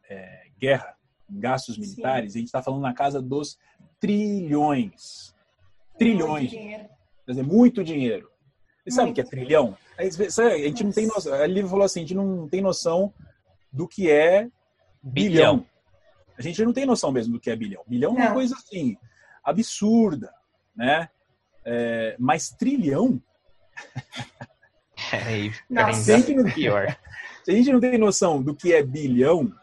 é, guerra, em gastos militares, Sim. a gente está falando na casa dos trilhões. Trilhões. Muito Quer dizer, muito dinheiro. Você sabe o que é trilhão? A gente não tem noção. Falou assim: a gente não tem noção do que é bilhão. bilhão. A gente não tem noção mesmo do que é bilhão. Bilhão não. é uma coisa assim, absurda, né? É, mas trilhão. É, se, a não, pior. [LAUGHS] se a gente não tem noção do que é bilhão,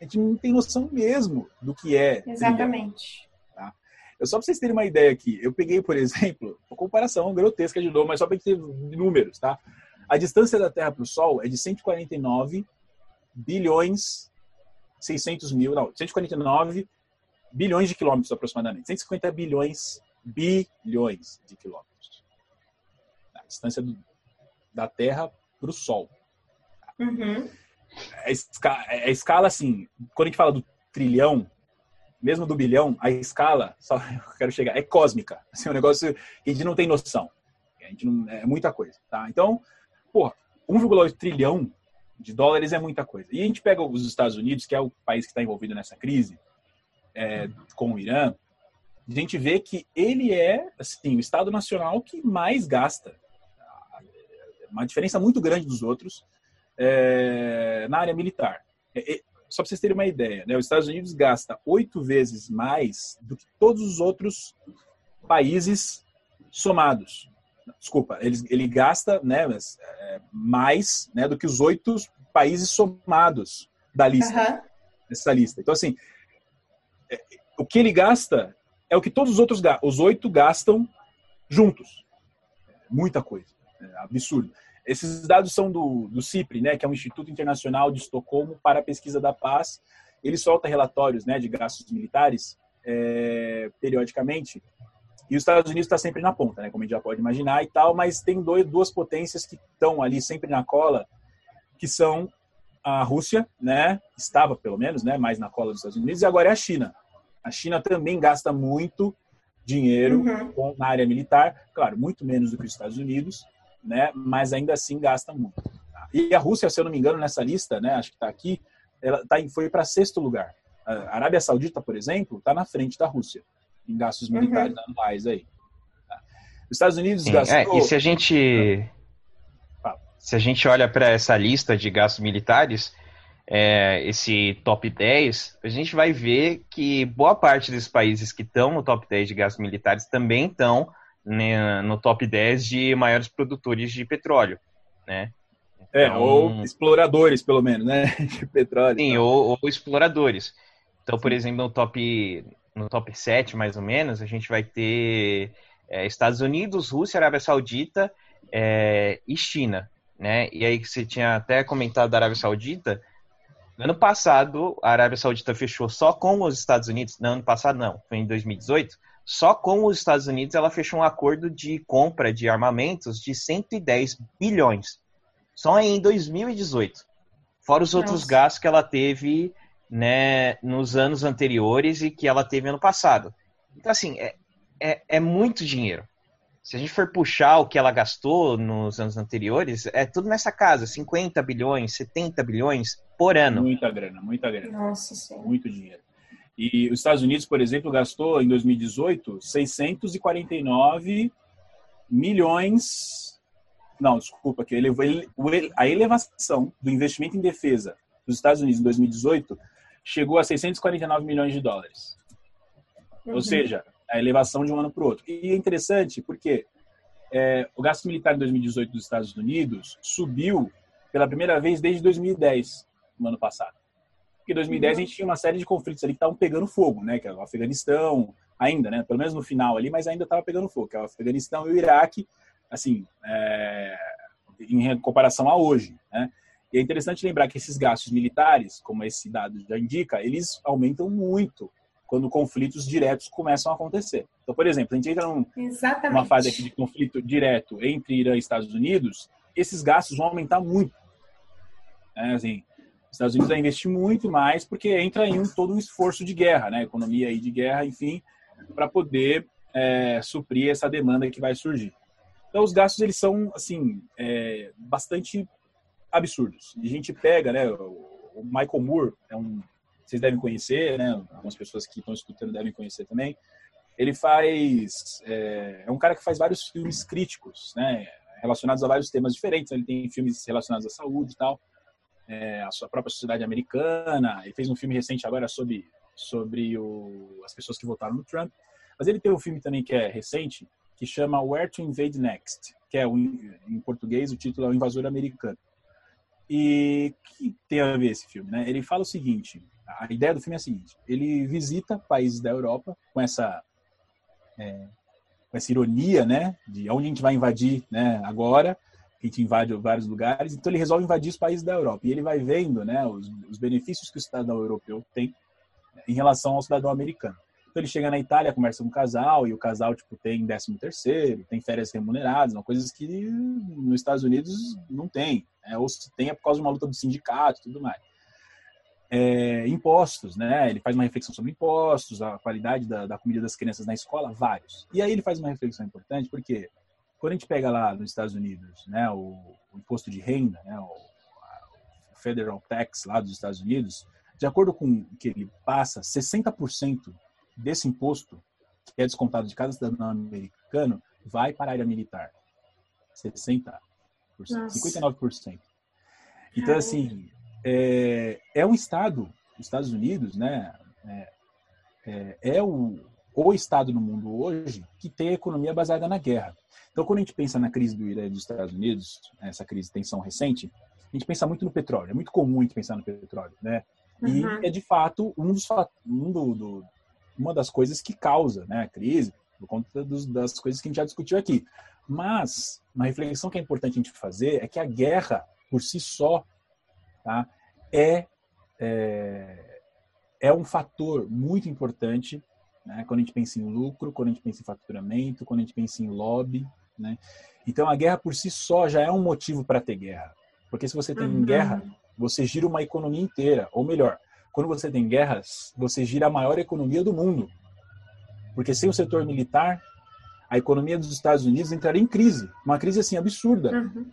a gente não tem noção mesmo do que é. Exatamente. Trilhão, tá? Eu só para vocês terem uma ideia aqui, eu peguei, por [LAUGHS] exemplo, uma comparação grotesca de novo, mas só para ter números, tá? A distância da Terra para o Sol é de 149 bilhões 600 mil, não, 149 bilhões de quilômetros aproximadamente. 150 bilhões, bilhões de quilômetros. A distância do, da Terra para o Sol. Uhum. A, escala, a escala, assim, quando a gente fala do trilhão, mesmo do bilhão, a escala, [LAUGHS] só eu quero chegar, é cósmica. Assim, é um negócio que a gente não tem noção. A gente não, é muita coisa, tá? Então, pô, 1,8 trilhão de dólares é muita coisa. E a gente pega os Estados Unidos, que é o país que está envolvido nessa crise é, com o Irã, a gente vê que ele é assim o Estado nacional que mais gasta, uma diferença muito grande dos outros é, na área militar. É, é, só para vocês terem uma ideia, né, os Estados Unidos gasta oito vezes mais do que todos os outros países somados desculpa, ele, ele gasta né, é, mais né, do que os oito países somados da lista, uhum. dessa lista. Então, assim, é, o que ele gasta é o que todos os outros, os oito gastam juntos. Muita coisa. É absurdo. Esses dados são do, do CIPRI, né, que é o Instituto Internacional de Estocolmo para a Pesquisa da Paz. Ele solta relatórios né, de gastos militares é, periodicamente e os Estados Unidos está sempre na ponta, né, como a gente já pode imaginar e tal, mas tem dois, duas potências que estão ali sempre na cola, que são a Rússia, né, estava pelo menos, né, mais na cola dos Estados Unidos, e agora é a China. A China também gasta muito dinheiro uhum. na área militar, claro, muito menos do que os Estados Unidos, né, mas ainda assim gasta muito. E a Rússia, se eu não me engano, nessa lista, né, acho que está aqui, ela tá, foi para sexto lugar. A Arábia Saudita, por exemplo, está na frente da Rússia em gastos uhum. militares uhum. anuais aí. Tá? Os Estados Unidos Sim, gastou... É, e se a gente... Se a gente olha para essa lista de gastos militares, é, esse top 10, a gente vai ver que boa parte dos países que estão no top 10 de gastos militares também estão né, no top 10 de maiores produtores de petróleo, né? É, então, ou exploradores, pelo menos, né? [LAUGHS] De petróleo. Sim, ou, ou, exploradores. Então, por exemplo, no top, no top 7, mais ou menos, a gente vai ter é, Estados Unidos, Rússia, Arábia Saudita é, e China. Né? E aí você tinha até comentado da Arábia Saudita. Ano passado, a Arábia Saudita fechou só com os Estados Unidos. Não, ano passado não, foi em 2018. Só com os Estados Unidos ela fechou um acordo de compra de armamentos de 110 bilhões. Só em 2018. Fora os Nossa. outros gastos que ela teve né, nos anos anteriores e que ela teve ano passado. Então, assim, é, é, é, muito dinheiro. Se a gente for puxar o que ela gastou nos anos anteriores, é tudo nessa casa, 50 bilhões, 70 bilhões por ano. Muita grana, muita grana. Nossa Senhora. Muito dinheiro. E os Estados Unidos, por exemplo, gastou em 2018 649 milhões. Não, desculpa, que a elevação do investimento em defesa dos Estados Unidos em 2018 chegou a 649 milhões de dólares. Uhum. Ou seja, a elevação de um ano para o outro. E é interessante porque é, o gasto militar em 2018 dos Estados Unidos subiu pela primeira vez desde 2010, no ano passado. Porque em 2010 a gente tinha uma série de conflitos ali que estavam pegando fogo, né? Que era o Afeganistão, ainda, né? Pelo menos no final ali, mas ainda estava pegando fogo, que é o Afeganistão e o Iraque, assim, é, em comparação a hoje, né? E é interessante lembrar que esses gastos militares, como esse dado já indica, eles aumentam muito quando conflitos diretos começam a acontecer. Então, por exemplo, a gente entra num, numa fase aqui de conflito direto entre Irã e Estados Unidos, esses gastos vão aumentar muito. É, assim, os Estados Unidos vai investir muito mais porque entra em um, todo um esforço de guerra, né? economia aí de guerra, enfim, para poder é, suprir essa demanda que vai surgir. Então, os gastos eles são assim é, bastante absurdos. E a gente pega, né? O Michael Moore é um, vocês devem conhecer, né? Algumas pessoas que estão escutando devem conhecer também. Ele faz, é, é um cara que faz vários filmes críticos, né? Relacionados a vários temas diferentes. Ele tem filmes relacionados à saúde e tal, é, a sua própria sociedade americana. Ele fez um filme recente agora sobre sobre o, as pessoas que votaram no Trump. Mas ele tem um filme também que é recente que chama Where to Invade Next, que é em português o título é O Invasor Americano. E que tem a ver esse filme, né? Ele fala o seguinte: a ideia do filme é a seguinte: ele visita países da Europa com essa é, com essa ironia, né, de onde a gente vai invadir, né, agora a gente invade vários lugares, então ele resolve invadir os países da Europa e ele vai vendo, né, os, os benefícios que o cidadão europeu tem em relação ao cidadão americano. Então ele chega na Itália, conversa com o casal, e o casal tipo, tem 13 terceiro, tem férias remuneradas, coisas que nos Estados Unidos não tem. Né? Ou se tem é por causa de uma luta do sindicato e tudo mais. É, impostos, né? Ele faz uma reflexão sobre impostos, a qualidade da, da, comida das crianças na escola, vários. E aí ele faz uma reflexão importante, porque quando a gente pega lá nos Estados Unidos, né, o, o imposto de renda, né, o, o federal tax lá dos Estados Unidos, de acordo com o que ele passa, 60% desse imposto, que é descontado de cada cidadão americano, vai para a área militar. 60%, Nossa. 59%. Então, assim, é, é um Estado, os Estados Unidos, né, é, é, é o, o Estado no mundo hoje que tem a economia baseada na guerra. Então, quando a gente pensa na crise do Irã e dos Estados Unidos, essa crise de tensão recente, a gente pensa muito no petróleo. É muito comum a gente pensar no petróleo, né? E uhum. é de fato um dos um do, do, uma das coisas que causa né, a crise, por conta dos, das coisas que a gente já discutiu aqui. Mas uma reflexão que é importante a gente fazer é que a guerra, por si só, tá, é, é, é um fator muito importante né, quando a gente pensa em lucro, quando a gente pensa em faturamento, quando a gente pensa em lobby. Né? Então, a guerra por si só já é um motivo para ter guerra. Porque se você tem uhum. guerra, você gira uma economia inteira. Ou melhor, quando você tem guerras, você gira a maior economia do mundo. Porque sem o setor militar, a economia dos Estados Unidos entraria em crise. Uma crise assim absurda. Uhum.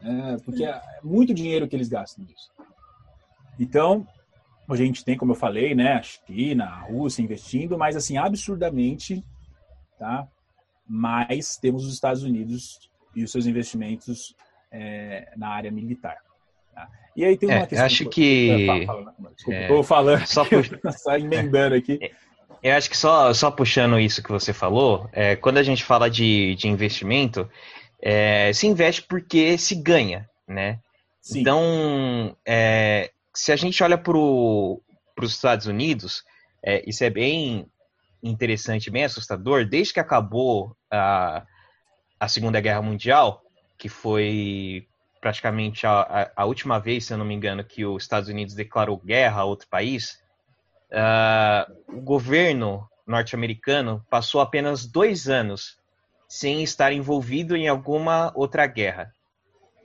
É, porque é muito dinheiro que eles gastam nisso. Então, a gente tem, como eu falei, né, a China, a Rússia investindo, mas assim, absurdamente, tá? Mas temos os Estados Unidos e os seus investimentos é, na área militar. E aí tem uma é, questão. Acho que. Desculpa, estou é, falando, só, pux... [LAUGHS] só emendando aqui. Eu acho que só, só puxando isso que você falou, é, quando a gente fala de, de investimento, é, se investe porque se ganha, né? Sim. Então, é, se a gente olha para os Estados Unidos, é, isso é bem interessante, bem assustador. Desde que acabou a, a Segunda Guerra Mundial, que foi praticamente a, a, última vez, se eu não me engano, que os Estados Unidos declarou guerra a outro país, uh, o governo norte-americano passou apenas dois anos sem estar envolvido em alguma outra guerra.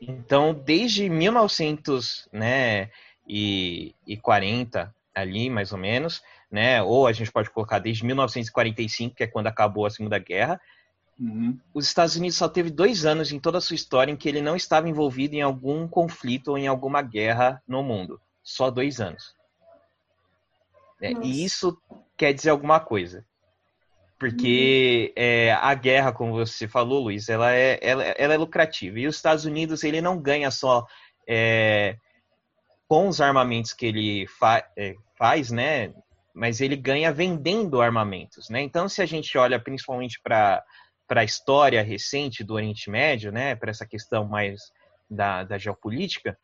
Então, desde 1940 né, ali, mais ou menos, né, ou a gente pode colocar desde 1945, que é quando acabou a Segunda Guerra, Uhum. Os Estados Unidos só teve dois anos em toda a sua história em que ele não estava envolvido em algum conflito ou em alguma guerra no mundo. Só dois anos. É, e isso quer dizer alguma coisa. Porque uhum. é, a guerra, como você falou, Luiz, ela é, ela, ela, é lucrativa. E os Estados Unidos, ele não ganha só é, com os armamentos que ele fa é, faz, né? Mas ele ganha vendendo armamentos, né? Então, se a gente olha principalmente para a história recente do Oriente Médio, né, para essa questão mais da, da geopolítica,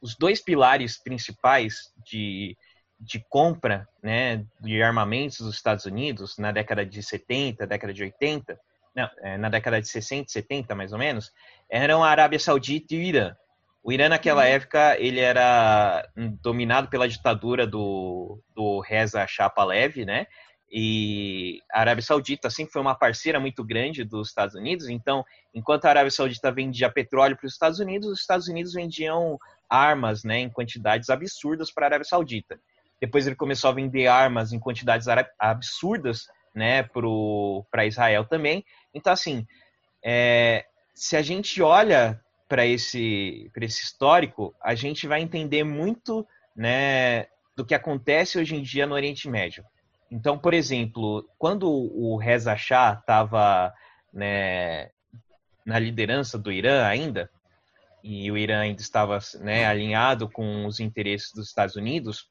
os dois pilares principais de, de compra né, de armamentos dos Estados Unidos na década de 70, década de 80, não, é, na década de 60, 70 mais ou menos, eram a Arábia Saudita e o Irã. O Irã naquela uhum. época ele era dominado pela ditadura do, do Reza Shah Pahlavi, né? E a Arábia Saudita sempre foi uma parceira muito grande dos Estados Unidos. Então, enquanto a Arábia Saudita vendia petróleo para os Estados Unidos, os Estados Unidos vendiam armas, né, em quantidades absurdas para a Arábia Saudita. Depois ele começou a vender armas em quantidades absurdas, né, para Israel também. Então, assim, é, se a gente olha para esse, esse histórico, a gente vai entender muito, né, do que acontece hoje em dia no Oriente Médio. Então, por exemplo, quando o Reza Shah estava né, na liderança do Irã ainda, e o Irã ainda estava né, alinhado com os interesses dos Estados Unidos,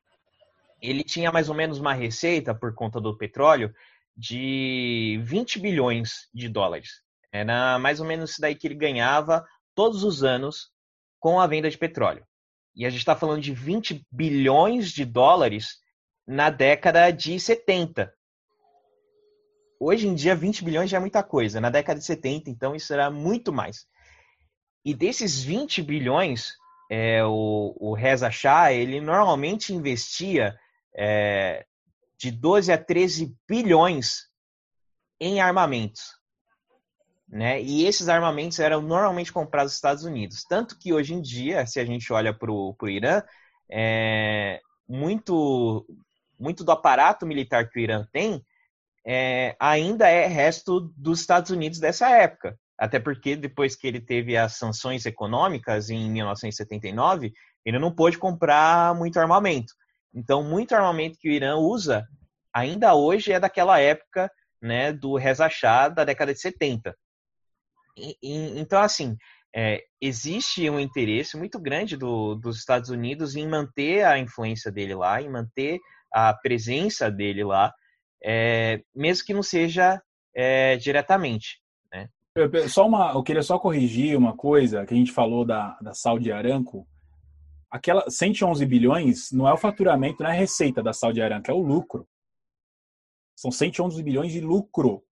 ele tinha mais ou menos uma receita por conta do petróleo de 20 bilhões de dólares. Era mais ou menos isso daí que ele ganhava todos os anos com a venda de petróleo. E a gente está falando de 20 bilhões de dólares na década de 70. Hoje em dia, 20 bilhões já é muita coisa. Na década de 70, então, isso era muito mais. E desses 20 bilhões, é, o, o Reza Shah, ele normalmente investia é, de 12 a 13 bilhões em armamentos. Né? E esses armamentos eram normalmente comprados nos Estados Unidos. Tanto que hoje em dia, se a gente olha para o Irã, é, muito, muito do aparato militar que o Irã tem é, ainda é resto dos Estados Unidos dessa época. Até porque depois que ele teve as sanções econômicas em 1979, ele não pôde comprar muito armamento. Então, muito armamento que o Irã usa ainda hoje é daquela época né, do Reza Shah da década de 70. E, e, então, assim, é, existe um interesse muito grande do, dos Estados Unidos em manter a influência dele lá, em manter a presença dele lá, é, mesmo que não seja é, diretamente. Né? Só uma, eu queria só corrigir uma coisa que a gente falou da, da Saudi Aramco aquela 111 bilhões não é o faturamento, não é a receita da Saudi Aramco, é o lucro. São 111 bilhões de lucro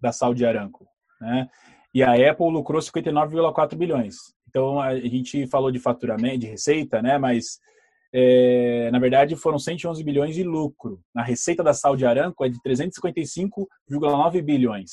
da Saudi Aramco, né? E a Apple lucrou 59,4 bilhões. Então a gente falou de faturamento, de receita, né? Mas é, na verdade foram 111 bilhões de lucro. A receita da Saudi Aramco é de 355,9 bilhões.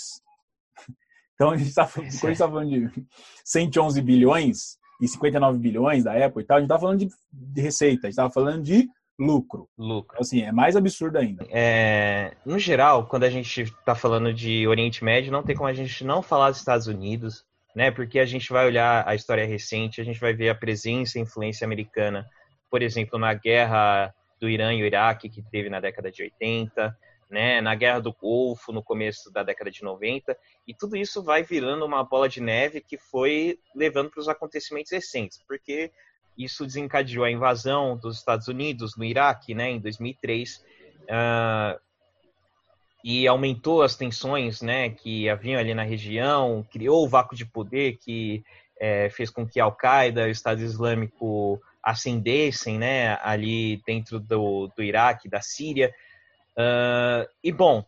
[LAUGHS] Então a gente está falando, tá falando de 111 bilhões, e 59 bilhões da Apple e tal, a gente estava falando de, de receita, a gente estava falando de lucro. Lucro. Assim, é mais absurdo ainda. É, no geral, quando a gente está falando de Oriente Médio, não tem como a gente não falar dos Estados Unidos, né? Porque a gente vai olhar a história recente, a gente vai ver a presença e influência americana, por exemplo, na guerra do Irã e o Iraque, que teve na década de 80, né, na Guerra do Golfo, no começo da década de 90, e tudo isso vai virando uma bola de neve que foi levando para os acontecimentos recentes, porque isso desencadeou a invasão dos Estados Unidos no Iraque, né, em 2003, uh, e aumentou as tensões, né, que haviam ali na região, criou o vácuo de poder que é, fez com que a Al-Qaeda o Estado Islâmico ascendessem, né, ali dentro do, do Iraque, da Síria, Uh, e bom,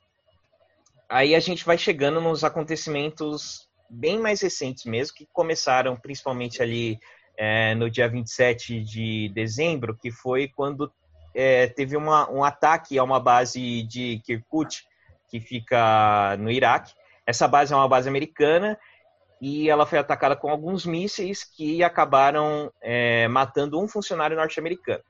aí a gente vai chegando nos acontecimentos bem mais recentes mesmo, que começaram principalmente ali é, no dia 27 de dezembro, que foi quando é, teve uma, um ataque a uma base de Kirkuk, que fica no Iraque. Essa base é uma base americana e ela foi atacada com alguns mísseis que acabaram é, matando um funcionário norte-americano.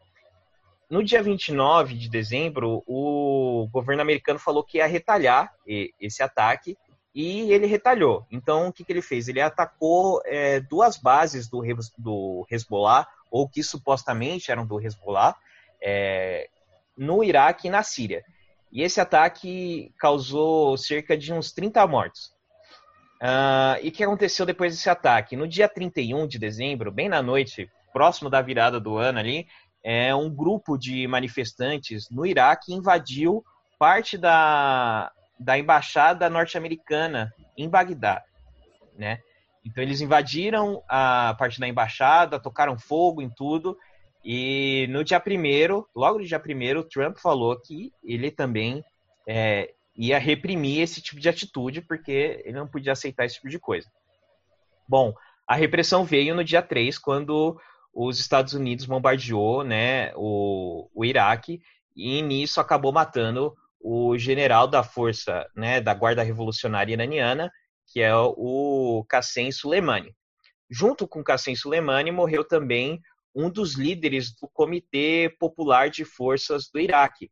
No dia 29 de dezembro, o governo americano falou que ia retalhar esse ataque e ele retalhou. Então, o que, que ele fez? Ele atacou é, duas bases do, do Hezbollah, ou que supostamente eram do Hezbollah, é, no Iraque e na Síria. E esse ataque causou cerca de uns 30 mortos. Uh, e o que aconteceu depois desse ataque? No dia 31 de dezembro, bem na noite, próximo da virada do ano ali, é, um grupo de manifestantes no Iraque invadiu parte da, da embaixada norte-americana em Bagdá, né? Então eles invadiram a parte da embaixada, tocaram fogo em tudo. E no dia primeiro, logo no dia primeiro, Trump falou que ele também é, ia reprimir esse tipo de atitude, porque ele não podia aceitar esse tipo de coisa. Bom, a repressão veio no dia 3, quando os Estados Unidos bombardeou né, o, o Iraque, e nisso acabou matando o general da força né, da Guarda Revolucionária Iraniana, que é o Qassem Soleimani. Junto com Qassem Soleimani morreu também um dos líderes do Comitê Popular de Forças do Iraque,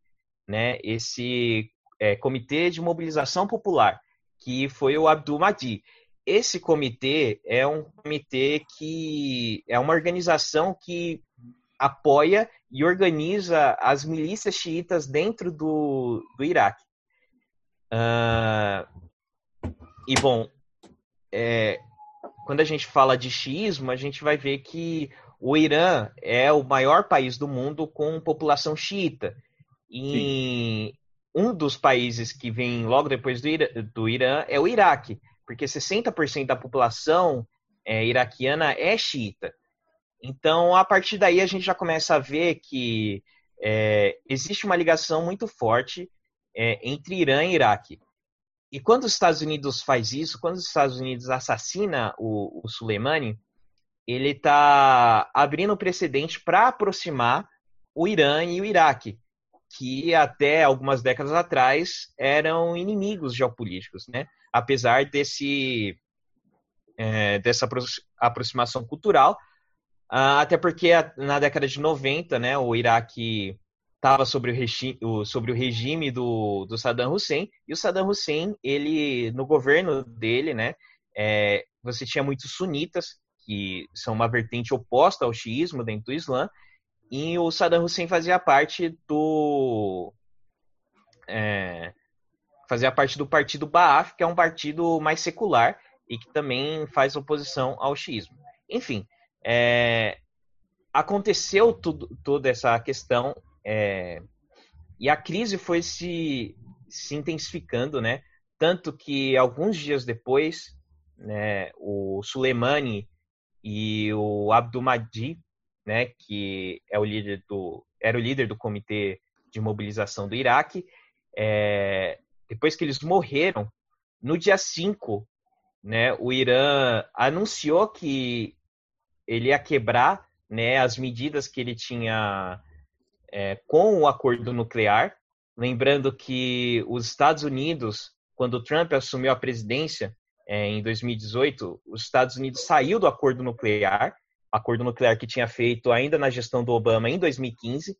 né? Esse é, Comitê de Mobilização Popular, que foi o Abdul Mahdi. Esse comitê é um comitê que é uma organização que apoia e organiza as milícias xiitas dentro do, do Iraque. Uh, e, bom, é, quando a gente fala de xiismo, a gente vai ver que o Irã é o maior país do mundo com população xiita. E. um dos países que vem logo depois do Irã, do Irã é o Iraque, porque 60% da população é, iraquiana é xiita. Então, a partir daí, a gente já começa a ver que é, existe uma ligação muito forte é, entre Irã e Iraque. E quando os Estados Unidos faz isso, quando os Estados Unidos assassina o, o Soleimani, ele está abrindo precedente para aproximar o Irã e o Iraque, que até algumas décadas atrás eram inimigos geopolíticos, né? Apesar desse é, dessa aproximação cultural, ah, até porque na década de 90, né, o Iraque estava sobre, o, sobre o regime do, do Saddam Hussein, e o Saddam Hussein, ele, no governo dele, né, é, você tinha muitos sunitas, que são uma vertente oposta ao xiismo dentro do Islã, e o Saddam Hussein fazia parte do... É, fazia parte do partido Ba'ath, que é um partido mais secular e que também faz oposição ao xiismo. Enfim, é, aconteceu tudo, toda essa questão é, e a crise foi se, se intensificando, né? Tanto que alguns dias depois, né, o Soleimani e o Abdul Mahdi, né, que é o líder do, era o líder do comitê de mobilização do Iraque, é, depois que eles morreram, no dia 5, né, o Irã anunciou que ele ia quebrar né, as medidas que ele tinha é, com o acordo nuclear. Lembrando que os Estados Unidos, quando Trump assumiu a presidência é, em 2018, os Estados Unidos saiu do acordo nuclear, acordo nuclear que tinha feito ainda na gestão do Obama em 2015.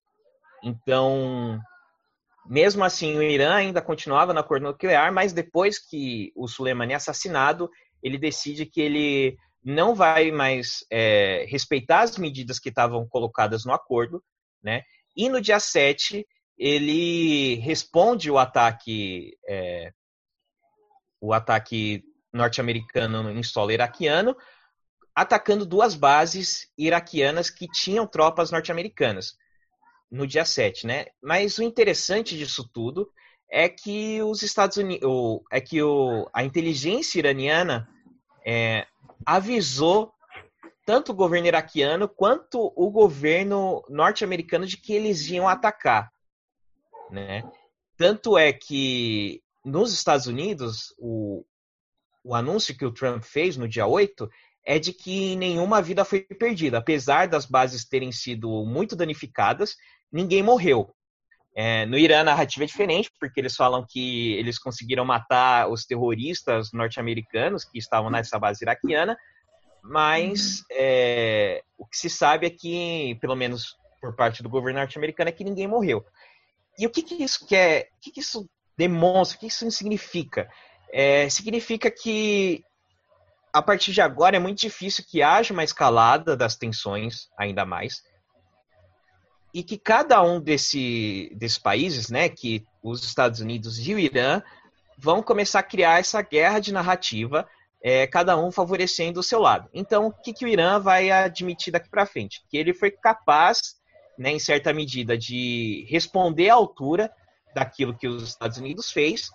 Então, mesmo assim, o Irã ainda continuava no acordo nuclear, mas depois que o Soleimani é assassinado, ele decide que ele não vai mais é, respeitar as medidas que estavam colocadas no acordo, né? E no dia 7, ele responde o ataque, é, o ataque norte-americano em solo iraquiano, atacando duas bases iraquianas que tinham tropas norte-americanas no dia 7, né? Mas o interessante disso tudo é que os Estados Unidos, é que o, a inteligência iraniana é, avisou tanto o governo iraquiano quanto o governo norte-americano de que eles iam atacar, né? Tanto é que nos Estados Unidos, o, o anúncio que o Trump fez no dia 8 é de que nenhuma vida foi perdida. Apesar das bases terem sido muito danificadas, ninguém morreu. É, no Irã a narrativa é diferente, porque eles falam que eles conseguiram matar os terroristas norte-americanos que estavam nessa base iraquiana, mas uhum. é, o que se sabe é que, pelo menos por parte do governo norte-americano, é que ninguém morreu. E o que, que isso quer? O que, que isso demonstra? O que isso significa? É, significa que a partir de agora é muito difícil que haja uma escalada das tensões, ainda mais, e que cada um desse, desses países, né, que os Estados Unidos e o Irã, vão começar a criar essa guerra de narrativa é, cada um favorecendo o seu lado. Então, o que, que o Irã vai admitir daqui para frente? Que ele foi capaz, né, em certa medida, de responder à altura daquilo que os Estados Unidos fez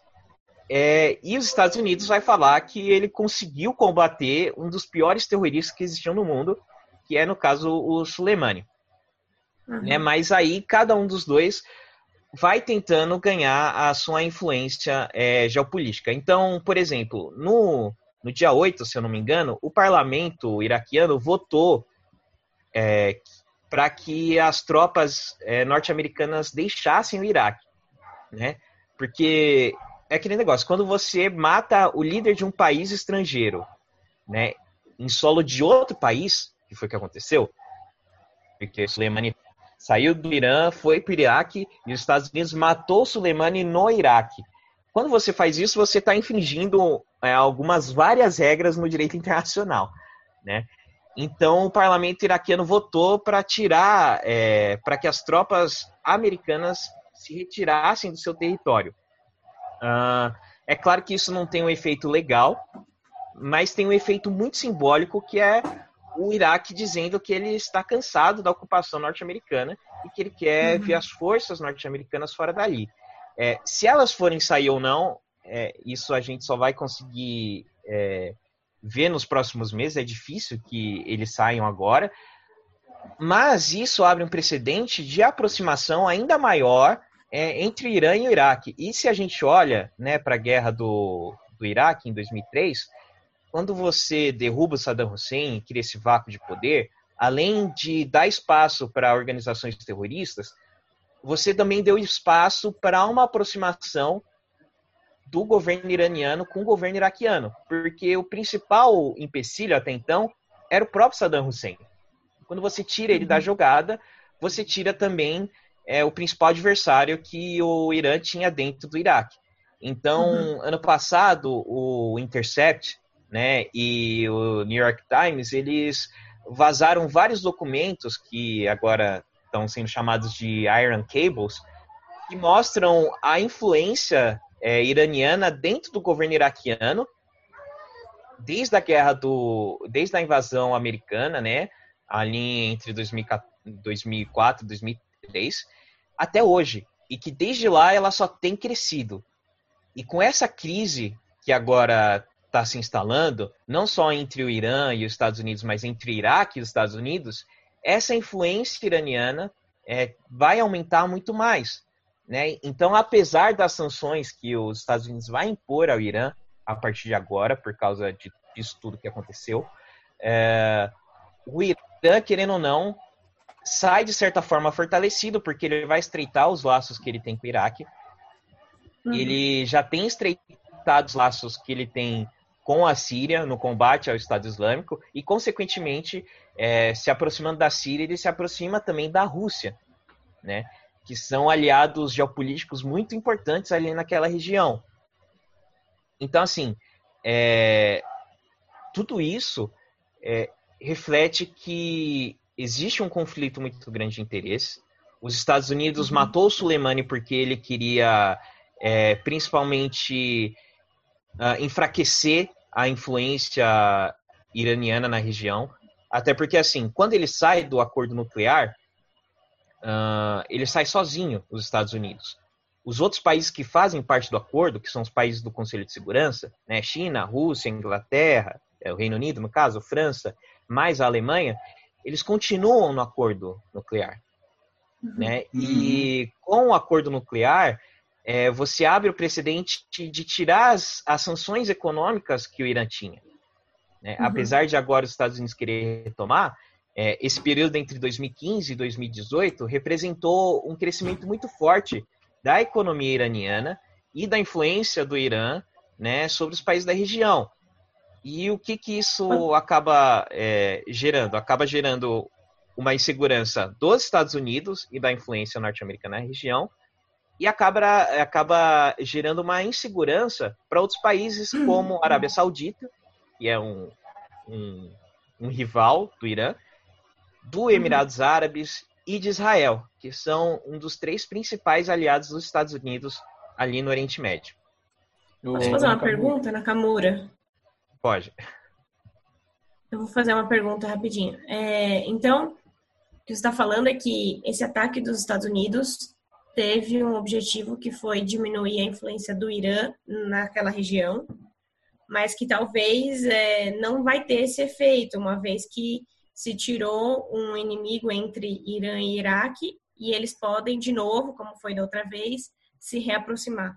É, e os Estados Unidos vai falar que ele conseguiu combater um dos piores terroristas que existiam no mundo, que é, no caso, o Soleimani. Uhum. Né? Mas aí cada um dos dois vai tentando ganhar a sua influência é, geopolítica. Então, por exemplo, no, no dia 8, se eu não me engano, o parlamento iraquiano votou é, para que as tropas é, norte-americanas deixassem o Iraque. Né? Porque é aquele negócio, quando você mata o líder de um país estrangeiro, né, em solo de outro país, que foi o que aconteceu, porque Soleimani saiu do Irã, foi para o Iraque e os Estados Unidos matou Soleimani no Iraque. Quando você faz isso, você está infringindo é, algumas várias regras no direito internacional, né? Então, o parlamento iraquiano votou para tirar, é, para que as tropas americanas se retirassem do seu território. Uh, é claro que isso não tem um efeito legal, mas tem um efeito muito simbólico que é o Iraque dizendo que ele está cansado da ocupação norte-americana e que ele quer uhum. ver as forças norte-americanas fora dali. É, se elas forem sair ou não, é, isso a gente só vai conseguir é, ver nos próximos meses. É difícil que eles saiam agora, mas isso abre um precedente de aproximação ainda maior é, entre Irã e Iraque. E se a gente olha né, para a guerra do, do Iraque em 2003, quando você derruba Saddam Hussein, cria esse vácuo de poder, além de dar espaço para organizações terroristas, você também deu espaço para uma aproximação do governo iraniano com o governo iraquiano, porque o principal empecilho até então era o próprio Saddam Hussein. Quando você tira ele da uhum. jogada, você tira também é o principal adversário que o Irã tinha dentro do Iraque. Então, uhum. ano passado, o Intercept né, e o New York Times, eles vazaram vários documentos que agora estão sendo chamados de Iron Cables, que mostram a influência é, iraniana dentro do governo iraquiano, desde a guerra do, desde a invasão americana, né, ali entre 2004 e 2003, até hoje. E que desde lá ela só tem crescido. E com essa crise que agora está se instalando, não só entre o Irã e os Estados Unidos, mas entre o Iraque e os Estados Unidos, essa influência iraniana é, vai aumentar muito mais. Né? Então, apesar das sanções que os Estados Unidos vai impor ao Irã a partir de agora, por causa de, disso tudo que aconteceu, é, o Irã, querendo ou não, sai de certa forma fortalecido, porque ele vai estreitar os laços que ele tem com o Iraque. Uhum. Ele já tem estreitado os laços que ele tem com a Síria no combate ao Estado Islâmico e, consequentemente, é, se aproximando da Síria, ele se aproxima também da Rússia, né? Que são aliados geopolíticos muito importantes ali naquela região. Então, assim, é, tudo isso é, reflete que existe um conflito muito grande de interesse. Os Estados Unidos uhum. matou o Soleimani porque ele queria, é, principalmente, uh, enfraquecer a influência iraniana na região. Até porque, assim, quando ele sai do acordo nuclear, uh, ele sai sozinho, os Estados Unidos. Os outros países que fazem parte do acordo, que são os países do Conselho de Segurança, né, China, Rússia, Inglaterra, é, o Reino Unido, no caso, França, mais a Alemanha, eles continuam no acordo nuclear. Uhum. Né? E com o acordo nuclear, é, você abre o precedente de tirar as, as sanções econômicas que o Irã tinha. Né? Uhum. Apesar de agora os Estados Unidos querer retomar, é, esse período entre 2015 e 2018 representou um crescimento muito forte da economia iraniana e da influência do Irã né, sobre os países da região. E o que, que isso acaba é, gerando? Acaba gerando uma insegurança dos Estados Unidos e da influência norte-americana na região, e acaba, acaba gerando uma insegurança para outros países como a Arábia Saudita, que é um, um, um rival do Irã, do Emirados Árabes e de Israel, que são um dos três principais aliados dos Estados Unidos ali no Oriente Médio. Posso fazer uma pergunta, Nakamura? Pode. Eu vou fazer uma pergunta rapidinho. É, então, o que você está falando é que esse ataque dos Estados Unidos teve um objetivo que foi diminuir a influência do Irã naquela região, mas que talvez é, não vai ter esse efeito, uma vez que se tirou um inimigo entre Irã e Iraque e eles podem, de novo, como foi da outra vez, se reaproximar.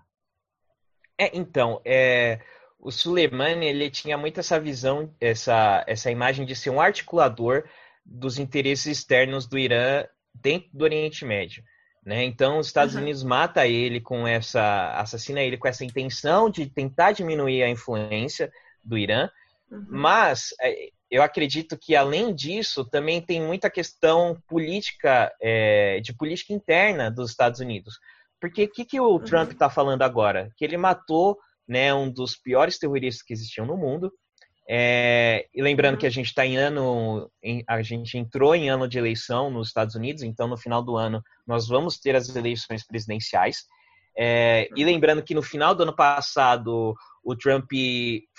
É, então, é, o Soleimani ele tinha muito essa visão, essa, essa imagem de ser um articulador dos interesses externos do Irã dentro do Oriente Médio. Né? Então, os Estados uhum. Unidos mata ele com essa, assassina ele com essa intenção de tentar diminuir a influência do Irã, uhum. mas é, eu acredito que além disso também tem muita questão política, é, de política interna dos Estados Unidos, porque o que, que o uhum. Trump está falando agora? Que ele matou né, um dos piores terroristas que existiam no mundo. É, e lembrando que a gente está em ano, em, a gente entrou em ano de eleição nos Estados Unidos, então no final do ano nós vamos ter as eleições presidenciais. É, e lembrando que no final do ano passado o Trump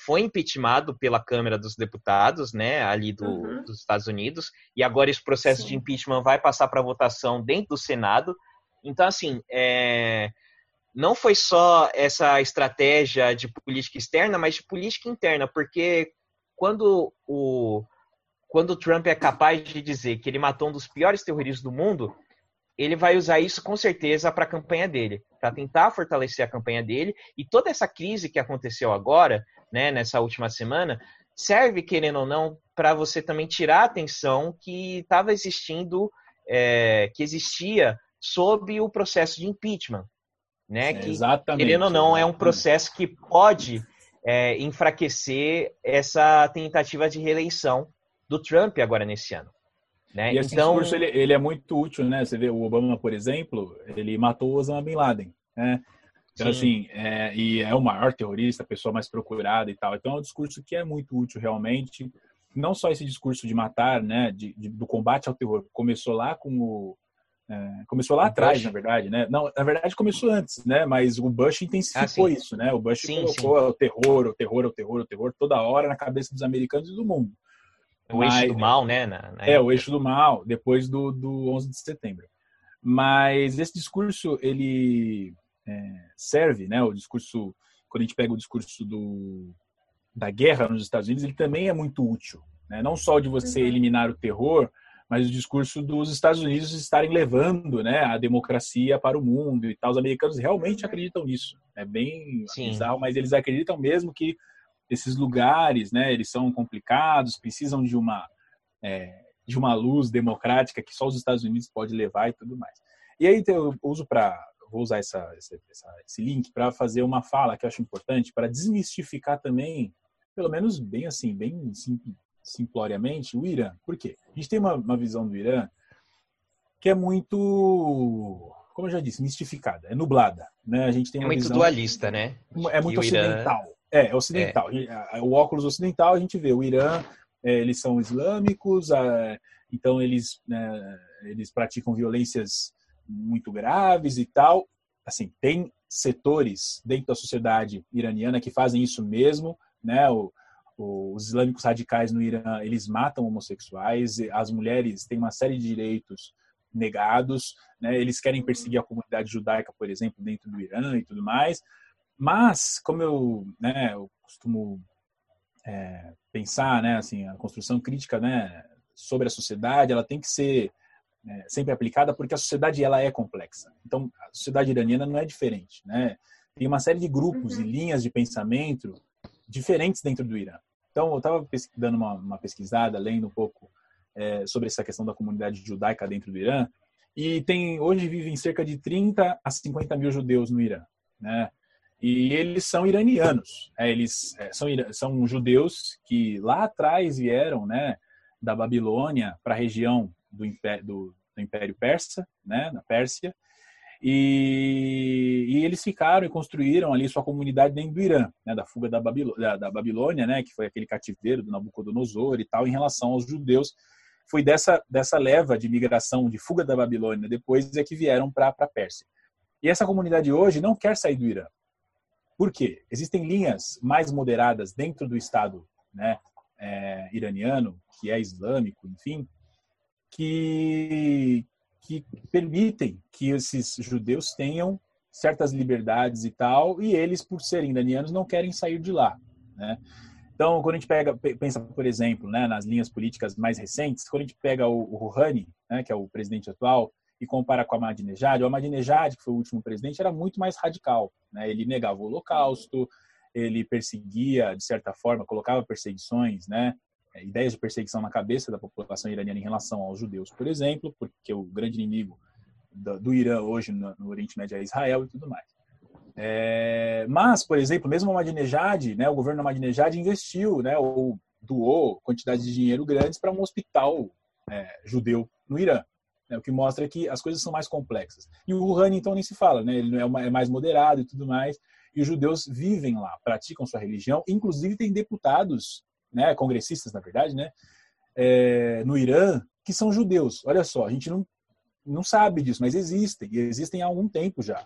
foi impeachmentado pela Câmara dos Deputados, né, ali do, uhum. dos Estados Unidos, e agora esse processo Sim. de impeachment vai passar para votação dentro do Senado. Então, assim, é, não foi só essa estratégia de política externa, mas de política interna, porque quando o, quando o Trump é capaz de dizer que ele matou um dos piores terroristas do mundo, ele vai usar isso com certeza para a campanha dele, para tentar fortalecer a campanha dele. E toda essa crise que aconteceu agora, né, nessa última semana, serve, querendo ou não, para você também tirar a atenção que estava existindo, é, que existia sob o processo de impeachment, né? Que, exatamente. Querendo ou não, é um processo que pode é, enfraquecer essa tentativa de reeleição do Trump agora nesse ano. Né? E esse então... discurso ele, ele, é muito útil, né? Você vê o Obama, por exemplo, ele matou Osama Bin Laden, né? Então, Sim. assim, é, e é o maior terrorista, a pessoa mais procurada e tal. Então, é um discurso que é muito útil realmente. Não só esse discurso de matar, né, de, de, do combate ao terror, começou lá com o é, começou lá o atrás, Bush. na verdade, né? Não, na verdade começou antes, né? Mas o Bush intensificou ah, isso, né? O Bush sim, colocou sim. o terror, o terror, o terror, o terror toda hora na cabeça dos americanos e do mundo. O Mas, eixo do mal, né? Na, na é, época. o eixo do mal, depois do, do 11 de setembro. Mas esse discurso, ele é, serve, né? O discurso, quando a gente pega o discurso do, da guerra nos Estados Unidos, ele também é muito útil. Né? Não só de você uhum. eliminar o terror, mas o discurso dos Estados Unidos estarem levando né, a democracia para o mundo e tal. Os americanos realmente acreditam nisso. É bem Sim. bizarro, mas eles acreditam mesmo que esses lugares, né, eles são complicados, precisam de uma é, de uma luz democrática que só os Estados Unidos pode levar e tudo mais. E aí eu uso para vou usar essa, essa, esse link para fazer uma fala que eu acho importante para desmistificar também, pelo menos bem assim, bem simples, simploriamente, o Irã. Por quê? A gente tem uma, uma visão do Irã que é muito, como eu já disse, mistificada, é nublada. Né? A gente tem é muito visão, dualista, né? É muito ocidental. Irã... É, é ocidental. É. O óculos ocidental, a gente vê o Irã, é, eles são islâmicos, então eles, né, eles praticam violências muito graves e tal. Assim, tem setores dentro da sociedade iraniana que fazem isso mesmo, né? O, os islâmicos radicais no Irã, eles matam homossexuais, as mulheres têm uma série de direitos negados, né? eles querem perseguir a comunidade judaica, por exemplo, dentro do Irã e tudo mais. Mas, como eu, né, eu costumo é, pensar, né, assim, a construção crítica, né, sobre a sociedade, ela tem que ser é, sempre aplicada porque a sociedade ela é complexa. Então, a sociedade iraniana não é diferente, né? Tem uma série de grupos uhum. e linhas de pensamento diferentes dentro do Irã. Então, eu estava dando uma, uma, pesquisada, lendo um pouco é, sobre essa questão da comunidade judaica dentro do Irã, e tem hoje vivem cerca de 30 a 50 mil judeus no Irã, né? E eles são iranianos, é, eles é, são, são judeus que lá atrás vieram, né, da Babilônia para a região do Império, do, do Império Persa, né, na Pérsia, e, e, eles ficaram e construíram ali sua comunidade dentro do Irã, né, da fuga da, da, da, Babilônia, né, que foi aquele cativeiro do Nabucodonosor e tal, em relação aos judeus. Foi dessa, dessa leva de migração, de fuga da Babilônia, depois é que vieram para a Pérsia. E essa comunidade hoje não quer sair do Irã. Por quê? Existem linhas mais moderadas dentro do Estado né, é, iraniano, que é islâmico, enfim, que, que permitem que esses judeus tenham certas liberdades e tal, e eles, por serem iranianos, não querem sair de lá. Né? Então, quando a gente pega, pensa, por exemplo, né, nas linhas políticas mais recentes, quando a gente pega o, o Rouhani, né, que é o presidente atual, e compara com Ahmadinejad, o Ahmadinejad, que foi o último presidente, era muito mais radical. Né? Ele negava o holocausto, ele perseguia, de certa forma, colocava perseguições, né? É, ideias de perseguição na cabeça da população iraniana em relação aos judeus, por exemplo, porque o grande inimigo do, do Irã hoje no, no, Oriente Médio é Israel e tudo mais. É, mas, por exemplo, mesmo o Ahmadinejad, né, o governo Ahmadinejad investiu, né, ou doou quantidades de dinheiro grandes para um hospital é, judeu no Irã. Né, o que mostra que as coisas são mais complexas. E o Rouhani, então, nem se fala, né, ele é, é mais moderado e tudo mais. E os judeus vivem lá, praticam sua religião, inclusive tem deputados né, congressistas, na verdade, né, é, no Irã, que são judeus. Olha só, a gente não, não sabe disso, mas existem, e existem há algum tempo já.